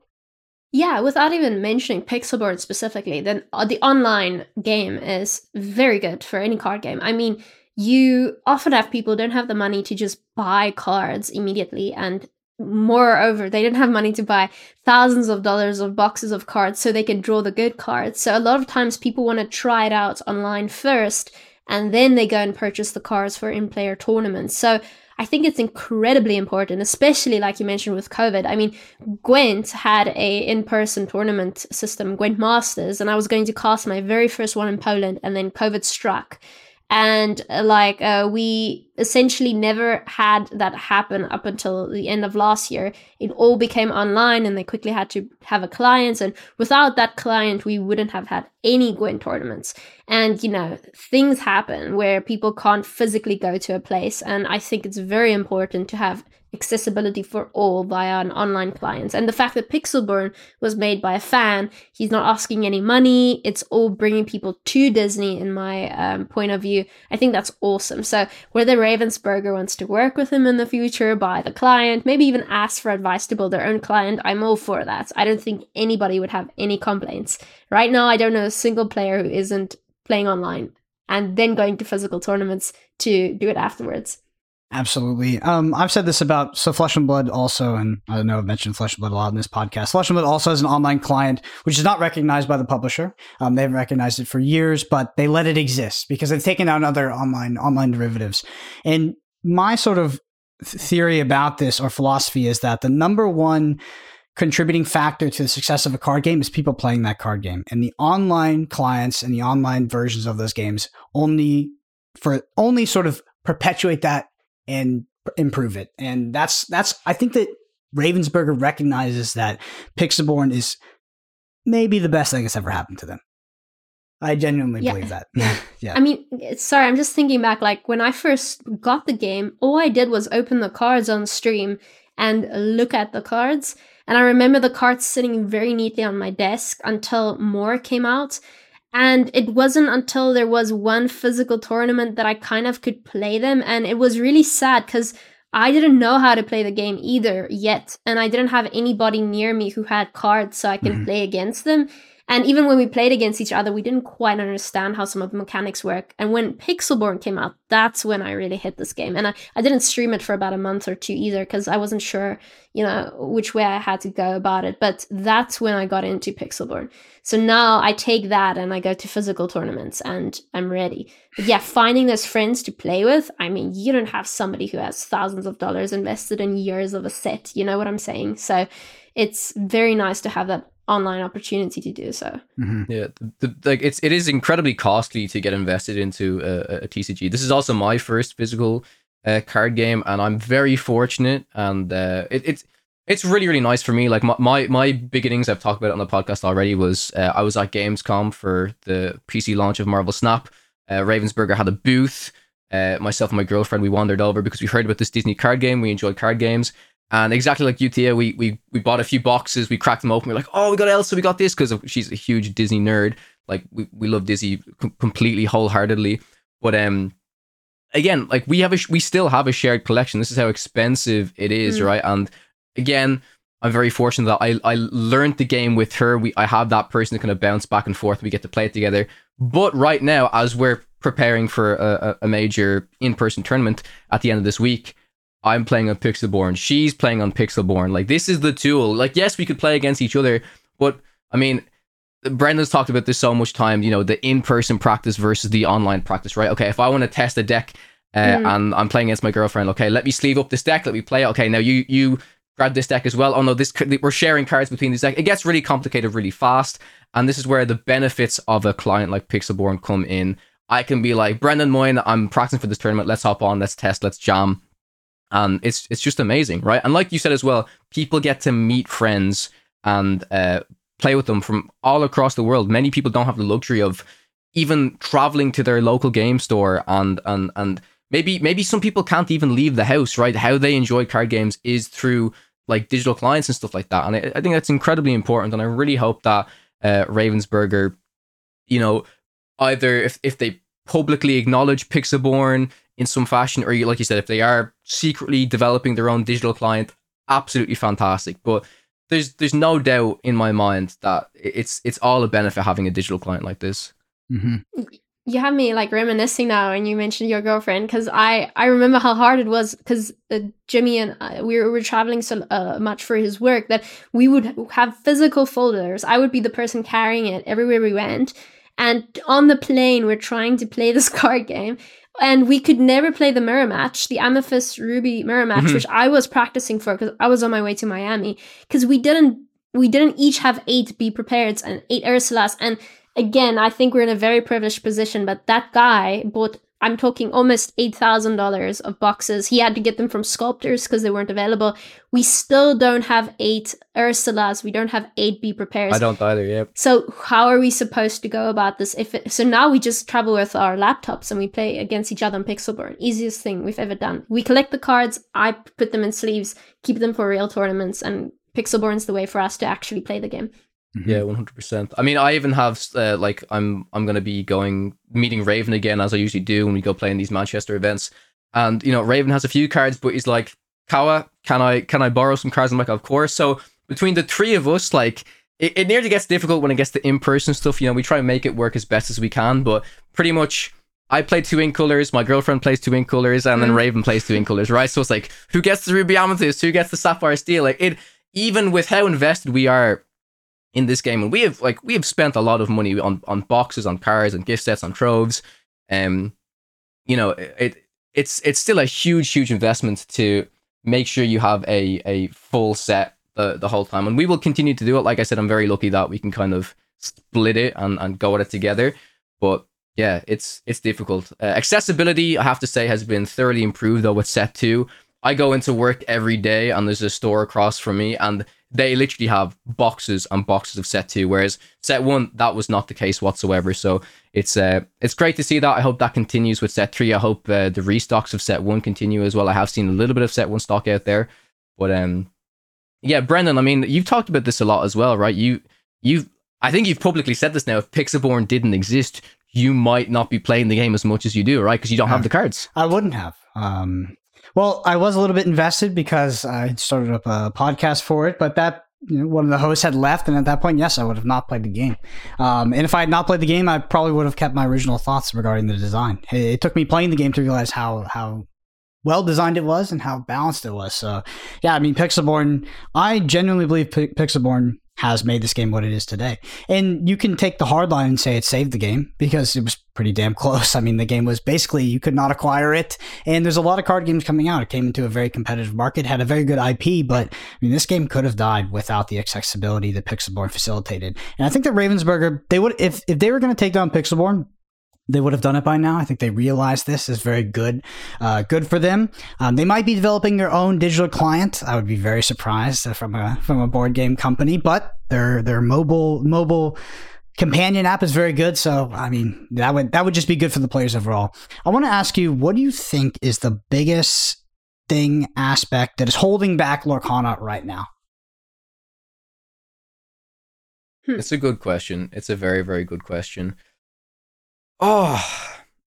Yeah, without even mentioning Pixelborn specifically, then uh, the online game is very good for any card game. I mean you often have people don't have the money to just buy cards immediately and moreover they didn't have money to buy thousands of dollars of boxes of cards so they can draw the good cards. So a lot of times people want to try it out online first and then they go and purchase the cards for in-player tournaments. So I think it's incredibly important, especially like you mentioned with COVID. I mean, Gwent had a in-person tournament system, Gwent Masters, and I was going to cast my very first one in Poland, and then COVID struck. And uh, like uh, we essentially never had that happen up until the end of last year it all became online and they quickly had to have a client and without that client we wouldn't have had any Gwent tournaments and you know things happen where people can't physically go to a place and i think it's very important to have accessibility for all via an online client. And the fact that Pixelborn was made by a fan, he's not asking any money. It's all bringing people to Disney, in my um, point of view. I think that's awesome. So whether Ravensburger wants to work with him in the future, buy the client, maybe even ask for advice to build their own client, I'm all for that. I don't think anybody would have any complaints. Right now, I don't know a single player who isn't playing online and then going to physical tournaments to do it afterwards. Absolutely. Um, I've said this about so Flesh and Blood also, and I don't know I've mentioned Flesh and Blood a lot in this podcast. Flesh and Blood also has an online client which is not recognized by the publisher. Um, they haven't recognized it for years, but they let it exist because they've taken out other online online derivatives. And my sort of theory about this or philosophy is that the number one contributing factor to the success of a card game is people playing that card game, and the online clients and the online versions of those games only for only sort of perpetuate that and improve it. And that's that's I think that Ravensburger recognizes that Pixelborn is maybe the best thing that's ever happened to them. I genuinely yeah. believe that. yeah. <laughs> I mean, eh, sorry, I'm just thinking back. Like when I first got the game, all I did was open the cards on stream and look at the cards. And I remember the cards sitting very neatly on my desk until more came out. And it wasn't until there was one physical tournament that I kind of could play them. And it was really sad because I didn't know how to play the game either yet. And I didn't have anybody near me who had cards so I could mm-hmm. play against them. And even when we played against each other, we didn't quite understand how some of the mechanics work. And when Pixelborn came out, that's when I really hit this game. And I, I didn't stream it for about a month or two either because I wasn't sure, you know, which way I had to go about it. But that's when I got into Pixelborn. So now I take that and I go to physical tournaments and I'm ready. But yeah, finding those friends to play with, I mean, you don't have somebody who has thousands of dollars invested in years of a set. You know what I'm saying? So it's very nice to have that online opportunity to do so. Mm-hmm. Yeah, the, the, like it's it is incredibly costly to get invested into a, a TCG. This is also my first physical uh, card game, and I'm very fortunate. And uh, it, it's it's really really nice for me. Like my, my my beginnings, I've talked about it on the podcast already. Was uh, I was at Gamescom for the PC launch of Marvel Snap. Uh, Ravensburger had a booth. Uh, myself and my girlfriend, we wandered over because we heard about this Disney card game. We enjoyed card games. And exactly like Utia, we we we bought a few boxes, we cracked them open. We are like, oh, we got Elsa, we got this because she's a huge Disney nerd. Like we, we love Disney com- completely wholeheartedly. But um, again, like we have a we still have a shared collection. This is how expensive it is, Mm. right? And again, I'm very fortunate that I I learned the game with her. We I have that person to kind of bounce back and forth. We get to play it together. But right now, as we're preparing for a, a a major in person tournament at the end of this week. I'm playing on Pixelborn. She's playing on Pixelborn. Like this is the tool. Like yes, we could play against each other, but I mean, Brendan's talked about this so much time. You know, the in-person practice versus the online practice, right? Okay, if I want to test a deck uh, Mm. and I'm playing against my girlfriend, okay, let me sleeve up this deck. Let me play. it. Okay, now you you grab this deck as well. Oh no, this we're sharing cards between these decks. It gets really complicated really fast, and this is where the benefits of a client like Pixelborn come in. I can be like Brendan Moyen. I'm practicing for this tournament. Let's hop on. Let's test. Let's jam and it's it's just amazing, right? And like you said as well, people get to meet friends and uh, play with them from all across the world. Many people don't have the luxury of even traveling to their local game store, and and and maybe maybe some people can't even leave the house, right? How they enjoy card games is through like digital clients and stuff like that, and I, I think that's incredibly important. And I really hope that uh, Ravensburger, you know, either if if they publicly acknowledge Pixelborn in some fashion, or you- like you said, if they are secretly developing their own digital client, absolutely fantastic. But there's there's no doubt in my mind that it's it's all a benefit having a digital client like this. Mm-hmm. You have me like reminiscing now, and you mentioned your girlfriend because I I remember how hard it was because uh, Jimmy and I, we were, were traveling so uh, much for his work that we would have physical folders. I would be the person carrying it everywhere we went, and on the plane we're trying to play this <laughs> card game. And we could never play the mirror match, the Amethyst Ruby mirror match, Mhm. which I was practicing for because I was on my way to Miami. Because we didn't, we didn't each have eight be prepared and eight Ursulas, and again, I think we're in a very privileged position, but that guy bought, I'm talking almost $8,000 of boxes. He had to get them from sculptors because they weren't available. We still don't have eight Ursulas. We don't have eight Be Prepares. I don't either. Yeah. So how are we supposed to go about this? If it, so, now we just travel with our laptops and we play against each other on Pixelborn. Easiest thing we've ever done. We collect the cards. I put them in sleeves, keep them for real tournaments, and Pixelborn's the way for us to actually play the game. Yeah, one hundred percent. I mean, I even have uh, like I'm I'm gonna be going meeting Raven again as I usually do when we go play in these Manchester events. And you know, Raven has a few cards, but he's like, Kawa, can I can I borrow some cards? I'm like, of course. So between the three of us, like it, it nearly gets difficult when it gets to in person stuff. You know, we try and make it work as best as we can, but pretty much. I play two ink colors, my girlfriend plays two ink colors, and then Mm. Raven plays two ink colors, right? So it's like, who gets the Ruby Amethyst? Who gets the Sapphire Steel? Like it, even with how invested we are in this game, and we have like we have spent a lot of money on on boxes, on cards, and gift sets, on troves. Um, you know, it it's it's still a huge, huge investment to make sure you have a a full set the the whole time, and we will continue to do it. Like I said, I'm very lucky that we can kind of split it and and go at it together. But yeah, it's it's difficult. Uh, accessibility, I have to say, has been thoroughly improved though with set two. I go into work every day and there's a store across from me and they literally have boxes and boxes of set two, whereas set one that was not the case whatsoever. So it's uh it's great to see that. I hope that continues with set three. I hope uh, the restocks of set one continue as well. I have seen a little bit of set one stock out there, but um yeah, Brendan. I mean, you've talked about this a lot as well, right? You you've I think you've publicly said this now. If Pixelborn didn't exist, you might not be playing the game as much as you do, right? Because you don't have the cards. I wouldn't have. Um, well, I was a little bit invested because I started up a podcast for it, but that you know, one of the hosts had left, and at that point, yes, I would have not played the game. Um, and if I had not played the game, I probably would have kept my original thoughts regarding the design. It, took me playing the game to realize how how well designed it was and how balanced it was. So, yeah, I mean, Pixelborn. I genuinely believe Pi Pixelborn has made this game what it is today. And you can take the hard line and say it saved the game because it was pretty damn <laughs> close. I mean, the game was basically you could not acquire it. And there's a lot of card games coming out. It came into a very competitive market, had a very good IP, but I mean, this game could have died without the accessibility that Pixelborn facilitated. And I think that Ravensburger, they would, if, if they were going to take down Pixelborn, they would have done it by now. I think they realize this is very good, uh, good for them. Um, they might be developing their own digital client. I would be very surprised from a from a board game company, but their their mobile mobile companion app is very good. So I mean that would that would just be good for the players overall. I want to ask you, what do you think is the biggest thing aspect that is holding back Lorcana right now? It's a good question. It's a very very good question. Oh,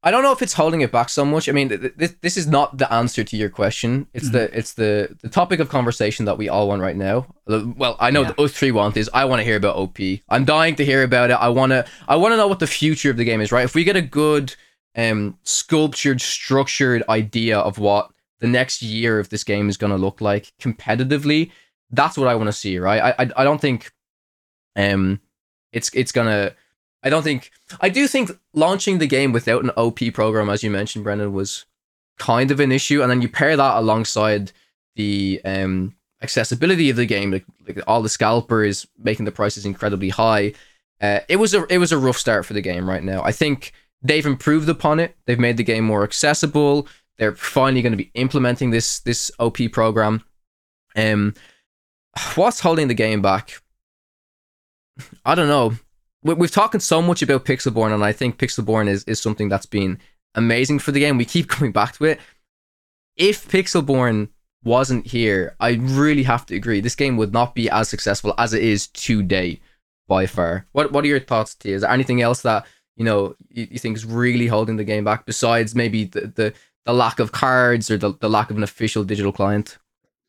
I don't know if it's holding it back so much. I mean, th- th- this is not the answer to your question. It's mm-hmm. the it's the the topic of conversation that we all want right now. Well, I know yeah. the us three want is I want to hear about OP. I'm dying to hear about it. I want to I want to know what the future of the game is. Right? If we get a good um sculptured, structured idea of what the next year of this game is going to look like competitively, that's what I want to see. Right? I, I I don't think um it's it's gonna I don't think I do think launching the game without an OP program, as you mentioned, Brendan, was kind of an issue. And then you pair that alongside the um, accessibility of the game, like, like all the scalpers making the prices incredibly high. Uh, it was a it was a rough start for the game right now. I think they've improved upon it. They've made the game more accessible. They're finally going to be implementing this this OP program. Um, what's holding the game back? I don't know we've talked so much about Pixelborn, and I think Pixelborn is, is something that's been amazing for the game. We keep <laughs> coming back to it. If Pixelborn wasn't here, I really have to agree. This game would not be as successful as it is today, by far. What What are your thoughts, T? Is there anything else that you know you, you think is really holding the game back besides maybe the the, the lack of cards or the, the lack of an official digital client?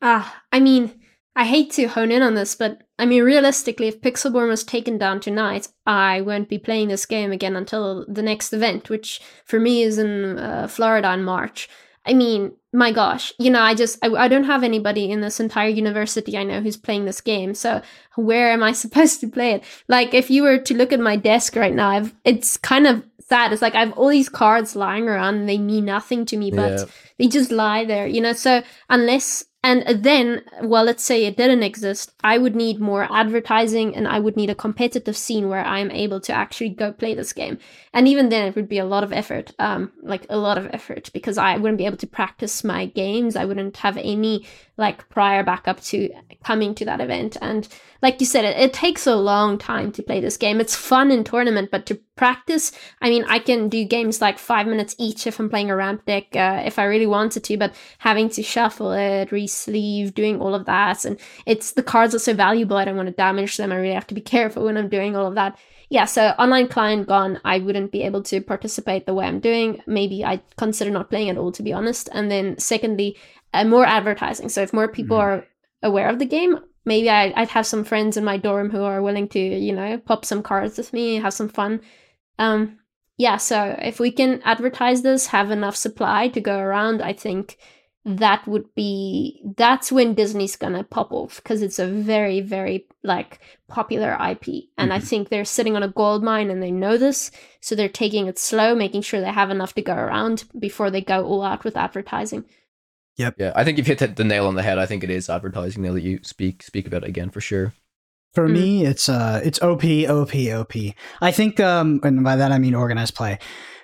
Ah, uh, I mean, I hate to hone in on this, but I mean, realistically, if Pixelborn was taken down tonight, I won't be playing this game again until the next event, which for me is in uh, Florida in March. I mean, my gosh, you know, I just, I, I don't have anybody in this entire university I know who's playing this game. So where am I <laughs> supposed to play it? Like, if you were to look at my desk right now, I've, it's kind of sad. It's like I have all these cards lying around and they mean nothing to me, but yeah. They just lie there, you know? So unless and then, well, let's say it didn't exist, I would need more advertising and I would need a competitive scene where I'm able to actually go play this game. And even then, it would be a lot of effort, um, like a lot of effort, because I wouldn't be able to practice my games. I wouldn't have any like prior backup to coming to that event. And like you said, it, it takes a long time to play this game. It's fun in tournament, but to practice, I mean, I can do games like five minutes each if I'm playing a ramp deck, uh, if I really wanted to, but having to shuffle it, re-sleeve, doing all of that, and it's the cards are so valuable. I don't want to damage them. I really have to be <laughs> careful when I'm doing all of that yeah, so online client gone, I wouldn't be able to participate the way I'm doing. Maybe I consider not playing at all, to be honest. And then secondly, uh, more advertising. So if more people mm. are aware of the game, maybe I, would have some friends in my dorm who are willing to, you know, pop some cards with me, have some fun. Um, yeah, so if we can advertise this, have enough supply to go around, I think that would be that's when Disney's gonna pop off because it's a very, very like popular IP. And mm-hmm. I think they're sitting on a gold mine and they know this. So they're taking it slow, making sure they have enough to go around before they go all out with advertising. Yep. Yeah, I think you've hit the nail on the head. I think it is advertising now that you speak speak about it again for sure. For mm. me, it's uh it's OP, OP, OP. I think um and by that I mean organized play.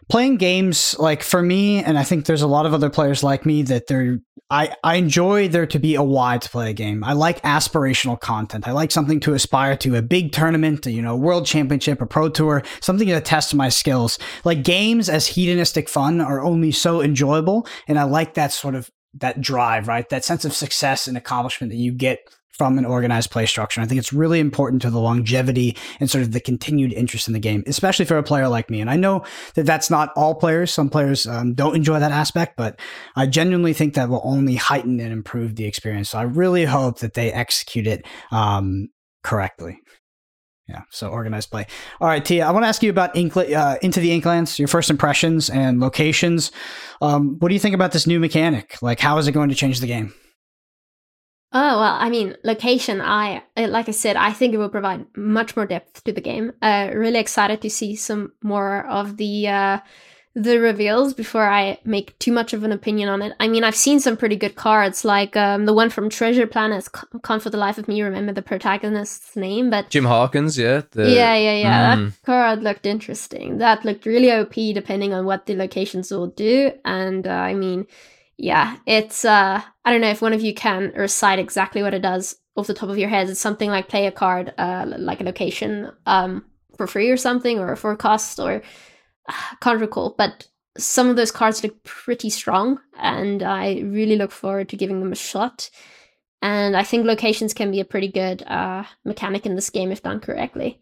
Playing games like for me, and I think there's a lot of other players like me that they're I, I enjoy there to be a why to play a game. I like aspirational content. I like something to aspire to, a big tournament, you know, world championship, a pro tour, something to test my skills. Like games as hedonistic fun are only so enjoyable. And I like that sort of that drive, right? That sense of success and accomplishment that you get from an organized play structure. I think it's really important to the longevity and sort of the continued interest in the game, especially for a player like me. And I know that that's not all players. Some players um, don't enjoy that aspect, but I genuinely think that will only heighten and improve the experience. So I really hope that they execute it um, correctly. Yeah, so organized play. All right, Thea, I want to ask you about Inkla- uh, Into the Inklands, your first impressions and locations. Um, what do you think about this new mechanic? Like, how is it going to change the game? Oh well, I mean, location. I uh, like I said, I think it will provide much more depth to the game. Uh, really excited to see some more of the uh, the reveals before I make too much of an opinion on it. I mean, I've seen some pretty good cards, like um, the one from Treasure Planet. Can't for the life of me remember the protagonist's name, but Jim Hawkins, yeah, the, yeah, yeah, yeah. Mm. That card looked interesting. That looked really OP, depending on what the locations will do. And uh, I mean, yeah, it's uh, I don't know if one of you can recite exactly what it does off the top of your head. It's something like play a card, uh, like a location, um, for free or something, or for a cost, or <sighs> can't recall, but some of those cards look pretty strong, and I really look forward to giving them a shot. And I think locations can be a pretty good uh, mechanic in this game if done correctly.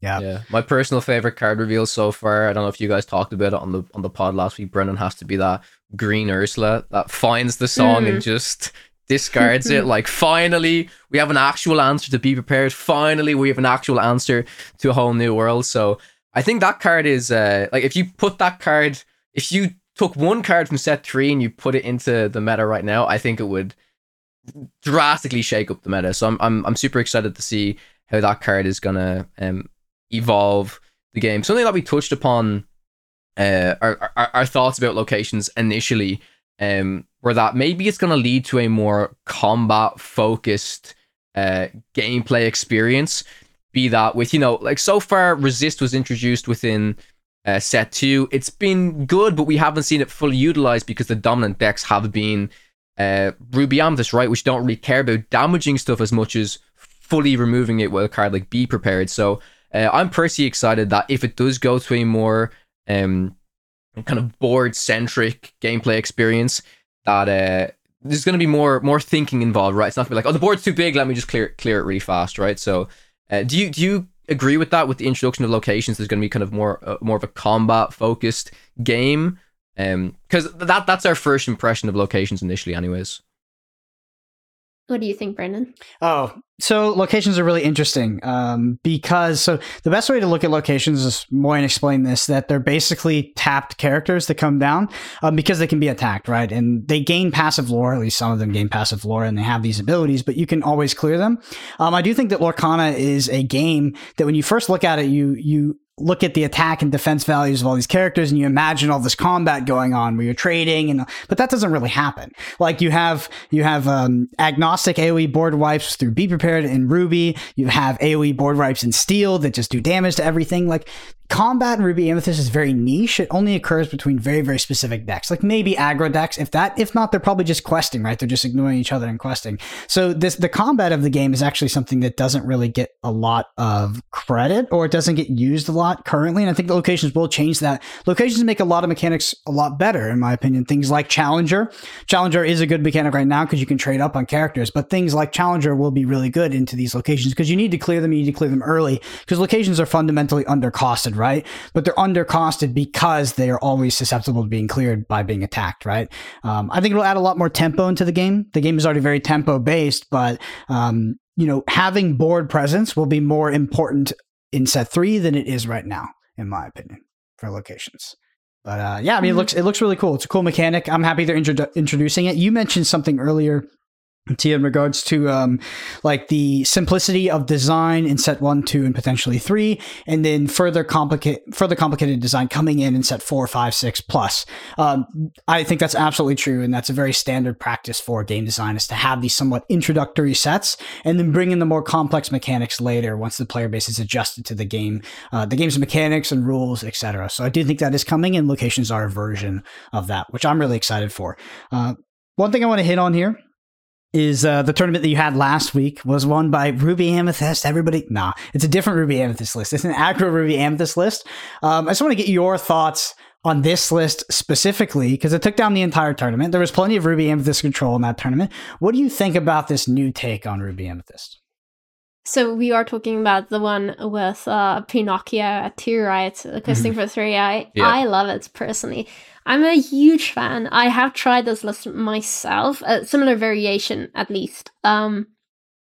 Yeah. Yeah. My personal favorite card reveal so far. I don't know if you guys talked about it on the on the pod last week. Brendan has to be that green Ursula that finds the song Mm. and just discards it. <laughs> Like finally, we have an actual answer to be prepared. Finally, we have an actual answer to a whole new world. So I think that card is uh like if you put that card, if you took one card from set three and you put it into the meta right now, I think it would drastically shake up the meta. So I'm I'm I'm super excited to see how that card is gonna um evolve the game. Something that we touched upon uh our our, our thoughts about locations initially um were that maybe it's gonna lead to a more combat focused uh gameplay experience. Be that with, you know, like so far resist was introduced within uh, set two. It's been good, but we haven't seen it fully utilized because the dominant decks have been uh, Ruby Amethyst, right? Which don't really care about damaging stuff as much as fully removing it with a card like Be Prepared. So uh, I'm pretty excited that if it does go to a more um, kind of board centric gameplay experience, that uh, there's going to be more more thinking involved, right? It's not going to be like, oh, the board's too big, let me just clear clear it really fast, right? So uh, do you do you agree with that? With the introduction of locations, there's going to be kind of more uh, more of a combat focused game um because that that's our first impression of locations initially anyways What do you think, Brendan? Oh, so locations are really interesting um, because so the best way to look at locations is Moyen explained this that they're basically tapped characters that come down um, because they can be attacked, right? And they gain passive lore. At least some of them gain passive lore, and they have these abilities, but you can always clear them. Um, I do think that Lorcana is a game that when you first look at it, you you look at the attack and defense values of all these characters and you imagine all this combat going on where you're trading and but that doesn't really happen. Like you have you have um, agnostic aoe board wipes through be prepared in ruby. You have aoe board wipes in steel that just do damage to everything. Like combat in ruby amethyst is very niche. It only occurs between very very specific decks. Like maybe aggro decks if that if not they're probably just questing right? They're just ignoring each other and questing. So this the combat of the game is actually something that doesn't really get a lot of credit or it doesn't get used a lot currently and i think the locations will change that. Locations make a lot of mechanics a lot better in my opinion. Things like challenger. Challenger is a good mechanic right now because you can trade up on characters but things like challenger will be really good into these locations because you need to clear them you need to clear them early because locations are fundamentally undercosted right? But they're undercosted because they are always susceptible to being cleared by being attacked right? Um, i think it'll add a lot more tempo into the game. The game is already very tempo based but um, you know having board presence will be more important in set three than it is right now in my opinion for locations. But uh, yeah i mean it Mhm. looks it looks really cool. It's a cool mechanic. I'm happy they're introdu- introducing it. You mentioned something earlier Thea, in regards to um, like the simplicity of design in set one, two, and potentially three, and then further complicate further complicated design coming in in set four, five, six plus. Um, I think that's absolutely true, and that's a very standard practice for game design is to have these somewhat introductory sets, and then bring in the more complex mechanics later once the player base is adjusted to the game, uh, the game's mechanics and rules, etc. So I do think that is coming, and locations are a version of that, which I'm really excited for. Uh, one thing I want to hit on here is uh, the tournament that you had last week was won by Ruby Amethyst. Everybody, nah, it's a different Ruby Amethyst list. It's an aggro Ruby Amethyst list. Um, I just want to get your thoughts on this list specifically because it took down the entire tournament. There was plenty of Ruby Amethyst control in that tournament. What do you think about this new take on Ruby Amethyst? So we are talking about the one with uh, Pinocchio at two, right? Questing for three. I Yeah. I love it personally. I'm a huge fan. I have tried this list myself, a similar variation at least. Um,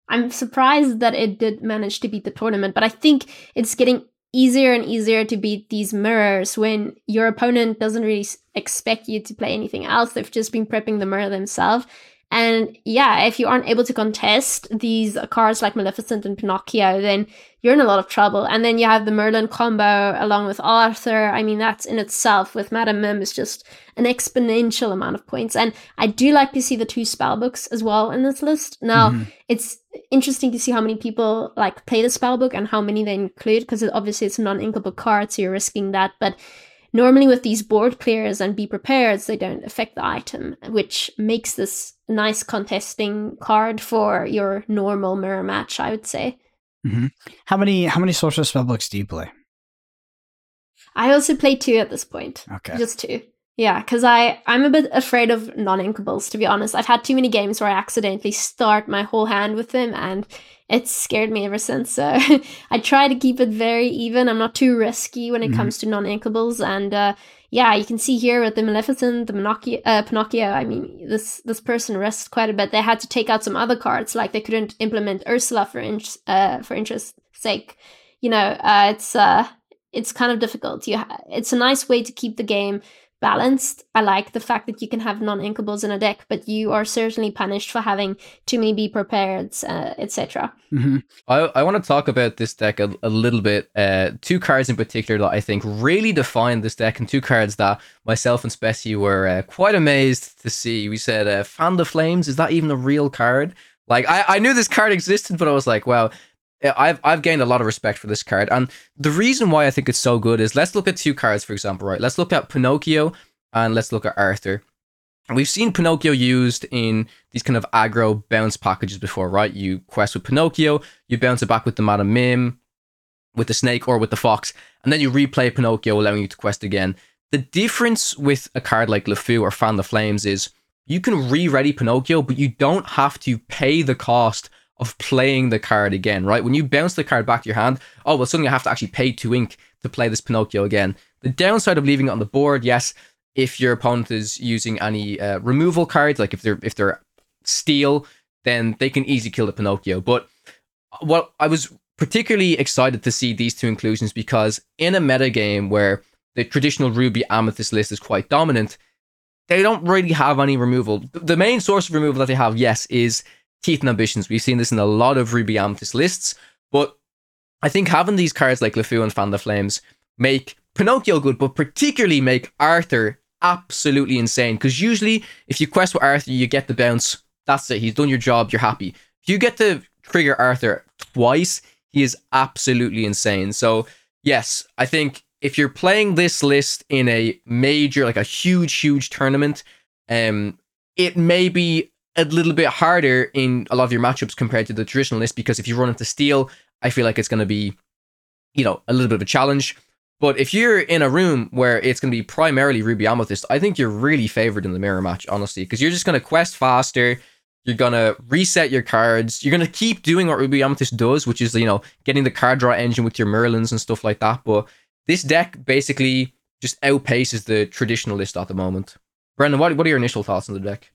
I'm surprised that it did manage to beat the tournament, but I think it's getting easier and easier to beat these mirrors when your opponent doesn't really expect you to play anything else. They've just been prepping the mirror themselves. And yeah, if you aren't able to contest these cards like Maleficent and Pinocchio, then you're in a lot of trouble. And then you have the Merlin combo along with Arthur. I mean, that's in itself with Madam Mim is just an exponential amount of points. And I do like to see the two spell books as well in this list. Now, mm-hmm. it's interesting to see how many people like play the spell book and how many they include because obviously it's a non-inkable card, so you're risking that. But Normally, with these board clears and be prepared, they don't affect the item, which makes this nice contesting card for your normal mirror match. I would say. Mm-hmm. How many how many sorcerer spellbooks do you play? I also play two at this point. Okay, just two. Yeah, because I I'm a bit afraid of non-inkables to be honest. I've had too many games where I accidentally start my whole hand with them, and it's scared me ever since. So <laughs> I try to keep it very even. I'm not too risky when it mm-hmm. comes to non-inkables, and uh, yeah, you can see here with the Maleficent, the Pinocchio, uh, Pinocchio. I mean, this this person rests quite a bit. They had to take out some other cards, like they couldn't implement Ursula for in- uh, for interest sake. You know, uh, it's uh, it's kind of difficult. You, ha- it's a nice way to keep the game balanced. I like the fact that you can have non-inkables in a deck, but you are certainly punished for having too many be prepared, uh, etc. Mm-hmm. I, I want to talk about this deck a, a little bit. Uh, two cards in particular that I think really define this deck, and two cards that myself and Specie were uh, quite amazed to see. We said, uh, "Fan the Flames." Is that even a real card? Like I, I knew this card existed, but I was like, "Wow." I've I've gained a lot of respect for this card, and the reason why I think it's so good is let's look at two cards, for example, right? Let's look at Pinocchio and let's look at Arthur. We've seen Pinocchio used in these kind of aggro bounce packages before, right? You quest with Pinocchio, you bounce it back with the Madam Mim, with the snake, or with the fox, and then you replay Pinocchio, allowing you to quest again. The difference with a card like LeFou or Fan the Flames is you can re-ready Pinocchio, but you don't have to pay the cost of playing the card again, right? When you bounce the card back to your hand, oh, well, suddenly I have to actually pay two ink to play this Pinocchio again. The downside of leaving it on the board, yes, if your opponent is using any uh, removal cards, like if they're if they're steel, then they can easily kill the Pinocchio. But what I was particularly excited to see these two inclusions because in a meta game where the traditional Ruby Amethyst list is quite dominant, they don't really have any removal. The main source of removal that they have, yes, is teeth and ambitions. We've seen this in a lot of Ruby Amethyst lists, but I think having these cards like LeFou and Fan the Flames make Pinocchio good, but particularly make Arthur absolutely insane. Because usually, if you quest with Arthur, you get the bounce. That's it. He's done your job. You're happy. If you get to trigger Arthur twice, he is absolutely insane. So, yes, I think if you're playing this list in a major, like a huge, huge tournament, um, it may be a little bit harder in a lot of your matchups compared to the traditional list because if you run into steel, I feel like it's going to be, you know, a little bit of a challenge. But if you're in a room where it's going to be primarily Ruby Amethyst, I think you're really favored in the mirror match, honestly, because you're just going to quest faster. You're going to reset your cards. You're going to keep doing what Ruby Amethyst does, which is, you know, getting the card draw engine with your Merlins and stuff like that. But this deck basically just outpaces the traditional list at the moment. Brendan, what, what are your initial thoughts on the deck?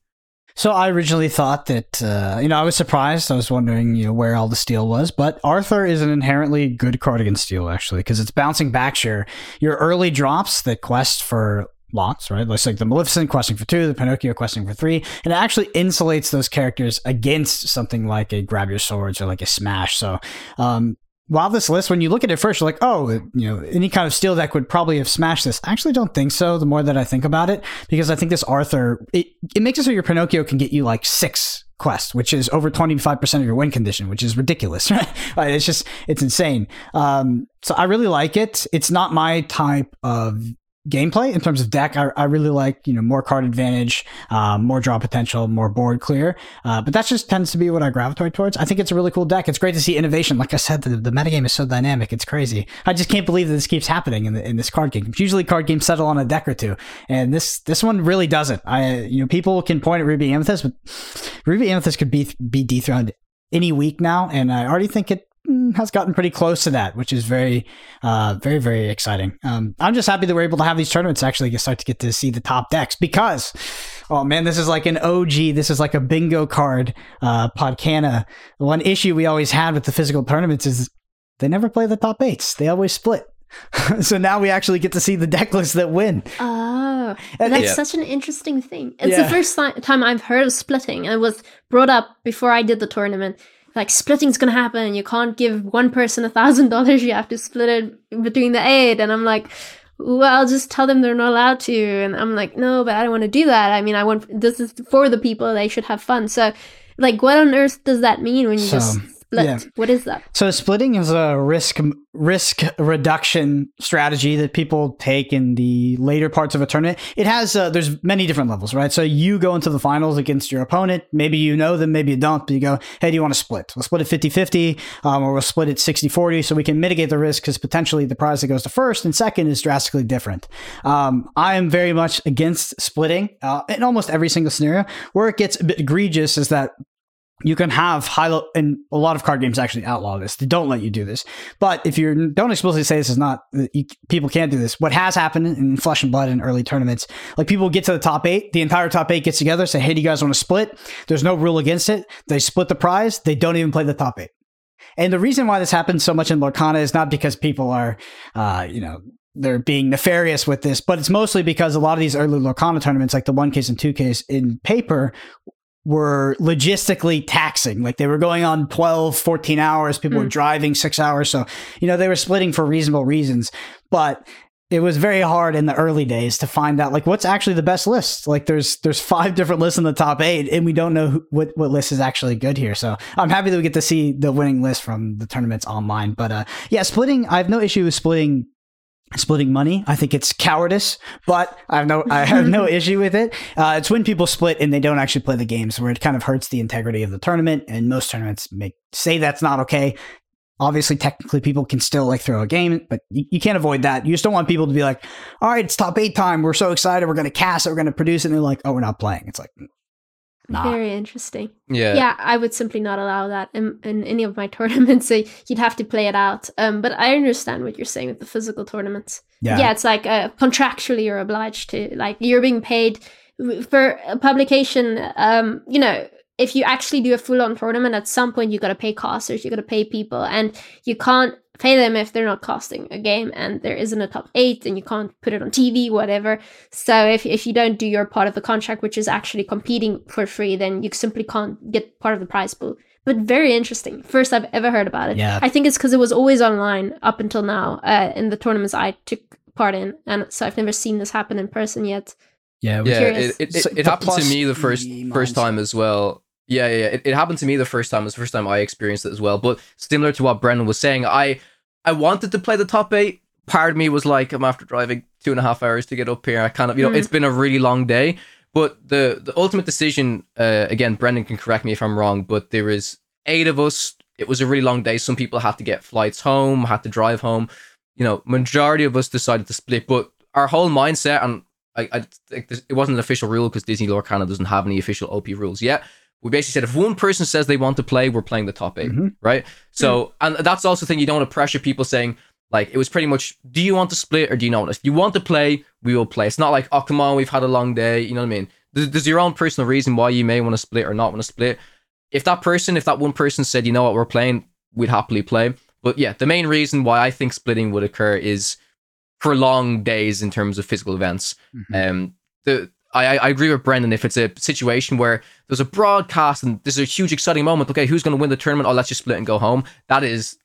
So I originally thought that uh, you know I was surprised. I was wondering you know where all the steel was, but Arthur is an inherently good card against steel actually because it's bouncing back share your early drops that quest for lots, right? Looks like the Maleficent questing for two, the Pinocchio questing for three, and it actually insulates those characters against something like a grab your swords or like a smash. So um, while this list, when you look at it first, you're like, oh, you know, any kind of steel deck would probably have smashed this. I actually don't think so. The more that I think about it, because I think this Arthur, it, it makes it so your Pinocchio can get you like six quests, which is over 25% of your win condition, which is ridiculous, <laughs> right? it's just, it's insane. Um, so I really like it. It's not my type of gameplay in terms of deck. I, I really like you know more card advantage, um, more draw potential, more board clear. Uh, but that just tends to be what I gravitate towards. I think it's a really cool deck. It's great to see innovation. Like I said, the, the metagame is so dynamic. It's crazy. I just can't believe that this keeps happening in the, in this card game. Usually card games settle on a deck or two, and this this one really doesn't. I you know people can point at Ruby Amethyst, but Ruby Amethyst could be be dethroned any week now, and I already think it has gotten pretty close to that, which is very, uh, very, very exciting. Um, I'm just happy that we're able to have these tournaments actually start to get to see the top decks because, oh man, this is like an OG. This is like a bingo card, uh, Podcana. One issue we always had with the physical tournaments is they never play the top eights. They always split. <laughs> so now we actually get to see the deck lists that win. Oh. And That's Yeah. such an interesting thing. It's Yeah. the first time I've heard of splitting. It was brought up before I did the tournament. Like splitting's gonna happen. You can't give one person a thousand dollars. You have to split it between the eight. And I'm like, well, just tell them they're not allowed to. And I'm like, no, but I don't want to do that. I mean, I want this is for the people. They should have fun. So, like, what on earth does that mean when you So, just split? yeah. What is that? So splitting is a risk risk reduction strategy that people take in the later parts of a tournament. It has uh, there's many different levels, right? So you go into the finals against your opponent. Maybe you know them, maybe you don't. But you go, hey, do you want to split? We'll split it 50-50, um, or we'll split it 60-40 so we can mitigate the risk because potentially the prize that goes to first and second is drastically different. Um, I am very much against splitting uh, in almost every single scenario. Where it gets a bit egregious is that you can have high and a lot of card games actually outlaw this. They don't let you do this. But if you don't explicitly say this is not, you, people can't do this. What has happened in Flesh and Blood in early tournaments, like people get to the top eight, the entire top eight gets together, say, "Hey, do you guys want to split?" There's no rule against it. They split the prize. They don't even play the top eight. And the reason why this happens so much in Lorcana is not because people are, uh, you know, they're being nefarious with this, but it's mostly because a lot of these early Lorcana tournaments, like the one case and two case in paper, were logistically taxing. Like they were going on 12, 14 hours. People were Mm. driving six hours. So, you know, they were splitting for reasonable reasons. But it was very hard in the early days to find out like what's actually the best list. Like there's there's five different lists in the top eight, and we don't know who, what what list is actually good here. So I'm happy that we get to see the winning list from the tournaments online. But uh, yeah, splitting. I have no issue with splitting splitting money. I think it's cowardice, but I have no I have no <laughs> issue with it. Uh, it's when people split and they don't actually play the games, where it kind of hurts the integrity of the tournament. And most tournaments make say that's not okay. Obviously, technically, people can still like throw a game, but you, you can't avoid that. You just don't want people to be like, "All right, it's top eight time. We're so excited. We're going to cast it. We're going to produce it." And they're like, "Oh, we're not playing." It's like, nah. Very interesting. Yeah. yeah i would simply not allow that in, in any of my <laughs> tournaments so you'd have to play it out um, but i understand what you're saying with the physical tournaments yeah, Yeah, it's like uh, contractually you're obliged to like you're being paid for a publication um, you know if you actually do a full-on tournament at some point you got to pay casters you got to pay people and you can't pay them if they're not costing a game and there isn't a top eight and you can't put it on tv whatever so if, if you don't do your part of the contract which is actually competing for free then you simply can't get part of the prize pool but very interesting first i've ever heard about it Yeah. i think it's because it was always online up until now uh, in the tournaments i took part in and so i've never seen this happen in person yet yeah, yeah, curious. it, it, So it, it happened to me the first first time as well. Yeah, yeah, yeah. It, it happened to me the first time. It was the first time I experienced it as well. But similar to what Brendan was saying, I I wanted to play the top eight. Part of me was like, I'm after driving two and a half hours to get up here. I kind of, you know, Mm. it's been a really long day. But the the ultimate decision, uh, again, Brendan can correct me if I'm wrong, but there is eight of us. It was a really long day. Some people had to get flights home, had to drive home. You know, majority of us decided to split. But our whole mindset, and I, I it wasn't an official rule because Disney Lorcana doesn't have any official OP rules yet. We basically said if one person says they want to play, we're playing the top 8 Mhm. right? So, and that's also the thing you don't want to pressure people saying like it was pretty much, do you want to split or do you not? want to? If you want to play, we will play. It's not like oh come on, we've had a long day. You know what I mean? There's, there's your own personal reason why you may want to split or not want to split. If that person, if that one person said, you know what, we're playing, we'd happily play. But yeah, the main reason why I think splitting would occur is for long days in terms of physical events. Mhm. Um, the I, I agree with Brendan. If it's a situation where there's a broadcast and there's a huge exciting moment, okay, who's going to win the tournament? Oh, let's just split and go home. That is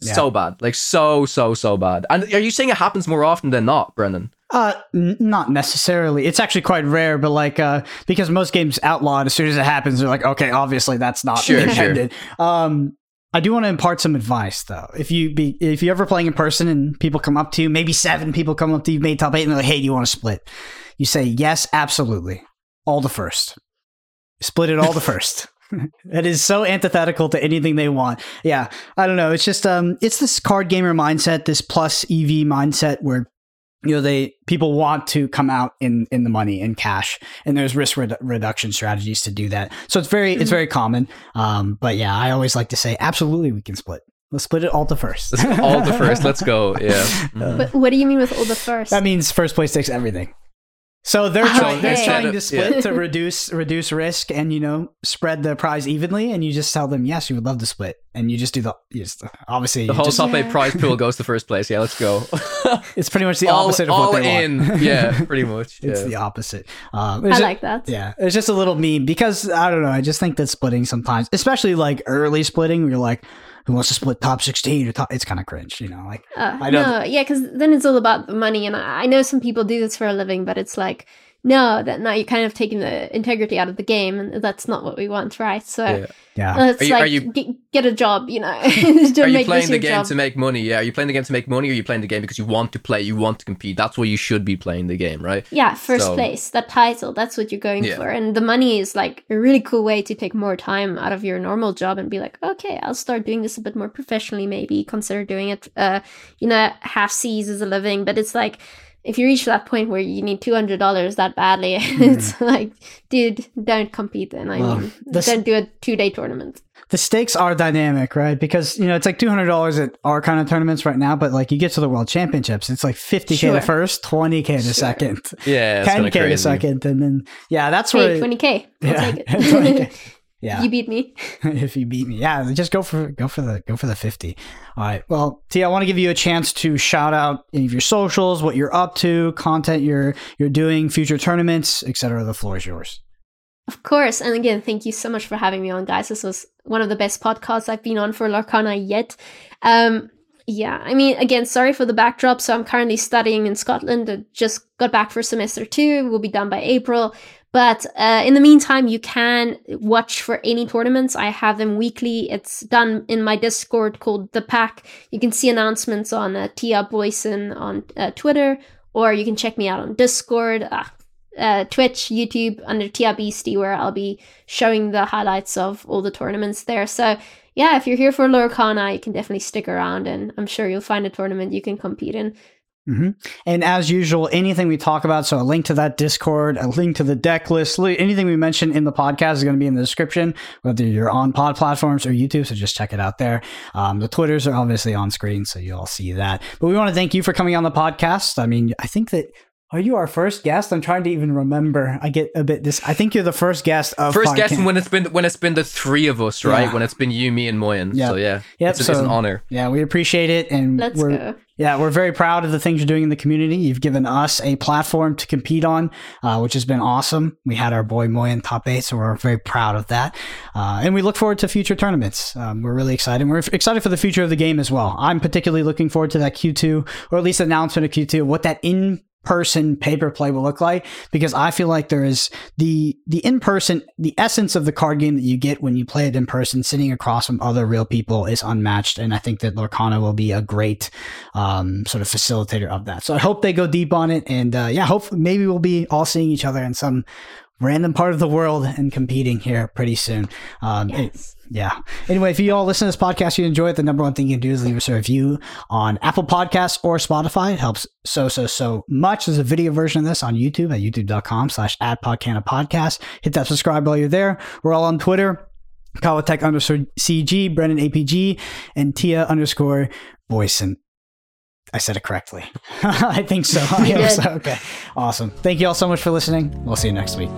Yeah. so bad, like so so so bad. And are you saying it happens more often than not, Brendan? Uh, n- not necessarily. It's actually quite rare, but like, uh, because most games outlaw it as soon as it happens, they're like, okay, obviously that's not Sure, sure. intended. Um, I do want to impart some advice though. If you be, if you're ever playing in person and people come up to you, maybe seven people come up to you, made top eight, and they're like, hey, do you want to split? You say, yes, absolutely. All the first. Split it all the <laughs> first. <laughs> It is so antithetical to anything they want. Yeah, I don't know. It's just um, it's this card gamer mindset, this plus EV mindset where you know they people want to come out in in the money in cash, and there's risk redu- reduction strategies to do that. So it's very it's Mhm. very common. Um, but yeah, I always like to say absolutely we can split. Let's split it all to first. All the first. Let's go. <laughs> Yeah. Mhm. but what do you mean with all the first That means first place takes everything. So they're Oh, trying, they're okay. trying to Yeah. split to reduce reduce risk and you know spread the prize evenly, and you just tell them yes, you would love to split. and you just do the you just, obviously The whole just- top eight Yeah. prize pool goes to first place. Yeah, let's go. <laughs> it's pretty much the all opposite of all what they in. want. yeah, <laughs> pretty much. it's the opposite. Um, I it's ju- like that. Yeah, it's just a little meme because I don't know. I just think that splitting sometimes, especially like early splitting, where you're like, who wants to split top sixteen or top? It's kind of cringe, you know. Like, Uh, I know- no, yeah, because then it's all about the money, and I, I know some people do this for a living, but it's like, no, that now you're kind of taking the integrity out of the game, and that's not what we want, right? So Yeah. yeah, it's Are you- are like you- get, get a job, you know. <laughs> <laughs> Don't Are you playing the game job. to make money? Yeah. Are you playing the game to make money, or are you playing the game because you want to play, you want to compete? That's why you should be playing the game, right? Yeah, first So- place, that title, that's what you're going Yeah. for. And the money is like a really cool way to take more time out of your normal job and be like, okay, I'll start doing this a bit more professionally, maybe consider doing it, uh, you know, half seas as a living. But it's like, if you reach that point where you need $200 that badly, <laughs> hmm. it's like, dude, don't compete then. I. Well, mean, this- don't do a two day tournament. the stakes are dynamic, right? Because you know it's like two hundred dollars at our kind of tournaments right now, but like you get to the world championships, it's like fifty k Sure. the first, twenty k the Sure. second, Yeah. It's ten kind k the second, and then yeah, that's Hey, where 20K. I'll yeah, take 20K. <laughs> <laughs> yeah. You beat me. <laughs> <laughs> if you beat me. Yeah, just go for go for the go for the fifty. All right. Well, T, I want to give you a chance to shout out any of your socials, what you're up to, content you're you're doing, future tournaments, etc. The floor is yours. Of course. And again, thank you so much for having me on, guys. This was one of the best podcasts I've been on for Lorcana yet. Um, yeah, I mean, again, sorry for the backdrop. So I'm currently studying in Scotland. I just got back for semester two. We'll be done by April. But uh, in the meantime, you can watch for any tournaments. I have them weekly. It's done in my Discord called The Pack. You can see announcements on uh, Thea Booysen on uh, Twitter, or you can check me out on Discord. Ah, uh, Twitch, YouTube under Tia Beastie, where I'll be showing the highlights of all the tournaments there. So yeah, if you're here for Lorcana, you can definitely stick around, and I'm sure you'll find a tournament you can compete in. Hmm And as usual, anything we talk about, so a link to that Discord, a link to the deck list, anything we mention in the podcast is going to be in the description, whether you're on pod platforms or YouTube. So just check it out there. Um, the Twitters are obviously on screen, so you all see that. But we want to thank you for coming on the podcast. I mean, I think that. Are you our first guest? I'm trying to even remember. I get a bit this. I think you're the first guest of First guest podcast. when it's been when it's been the three of us, right? Yeah. When it's been you, me, and Moyen. Yep. So yeah, Yep, it's, it's an honor. Yeah, we appreciate it, and Let's we're go. yeah we're very proud of the things you're doing in the community. You've given us a platform to compete on, uh, which has been awesome. We had our boy Moy in top eight, so we're very proud of that, uh, and we look forward to future tournaments. Um, we're really excited. We're excited for the future of the game as well. I'm particularly looking forward to that Q2 or at least announcement of Q2, what that in person paper play will look like because I feel like there is the the in person the essence of the card game that you get when you play it in person sitting across from other real people is unmatched and I think that Lorcana will be a great um, sort of facilitator of that so I hope they go deep on it and uh, yeah hope maybe we'll be all seeing each other in some random part of the world and competing here pretty soon um, it- Yes. Yeah. Anyway, if you all listen to this podcast, you enjoy it, the number one thing you can do is leave us a review on Apple Podcasts or Spotify. It helps so, so, so much. There's a video version of this on YouTube at youtube.com slash at podcast. Hit that subscribe while you're there. We're all on Twitter. Kawatek underscore CG, Brendan APG, and Thea underscore Booysen. I said it correctly. <laughs> I think so. <laughs> I You hope did. so. Okay. Awesome. Thank you all so much for listening. We'll see you next week.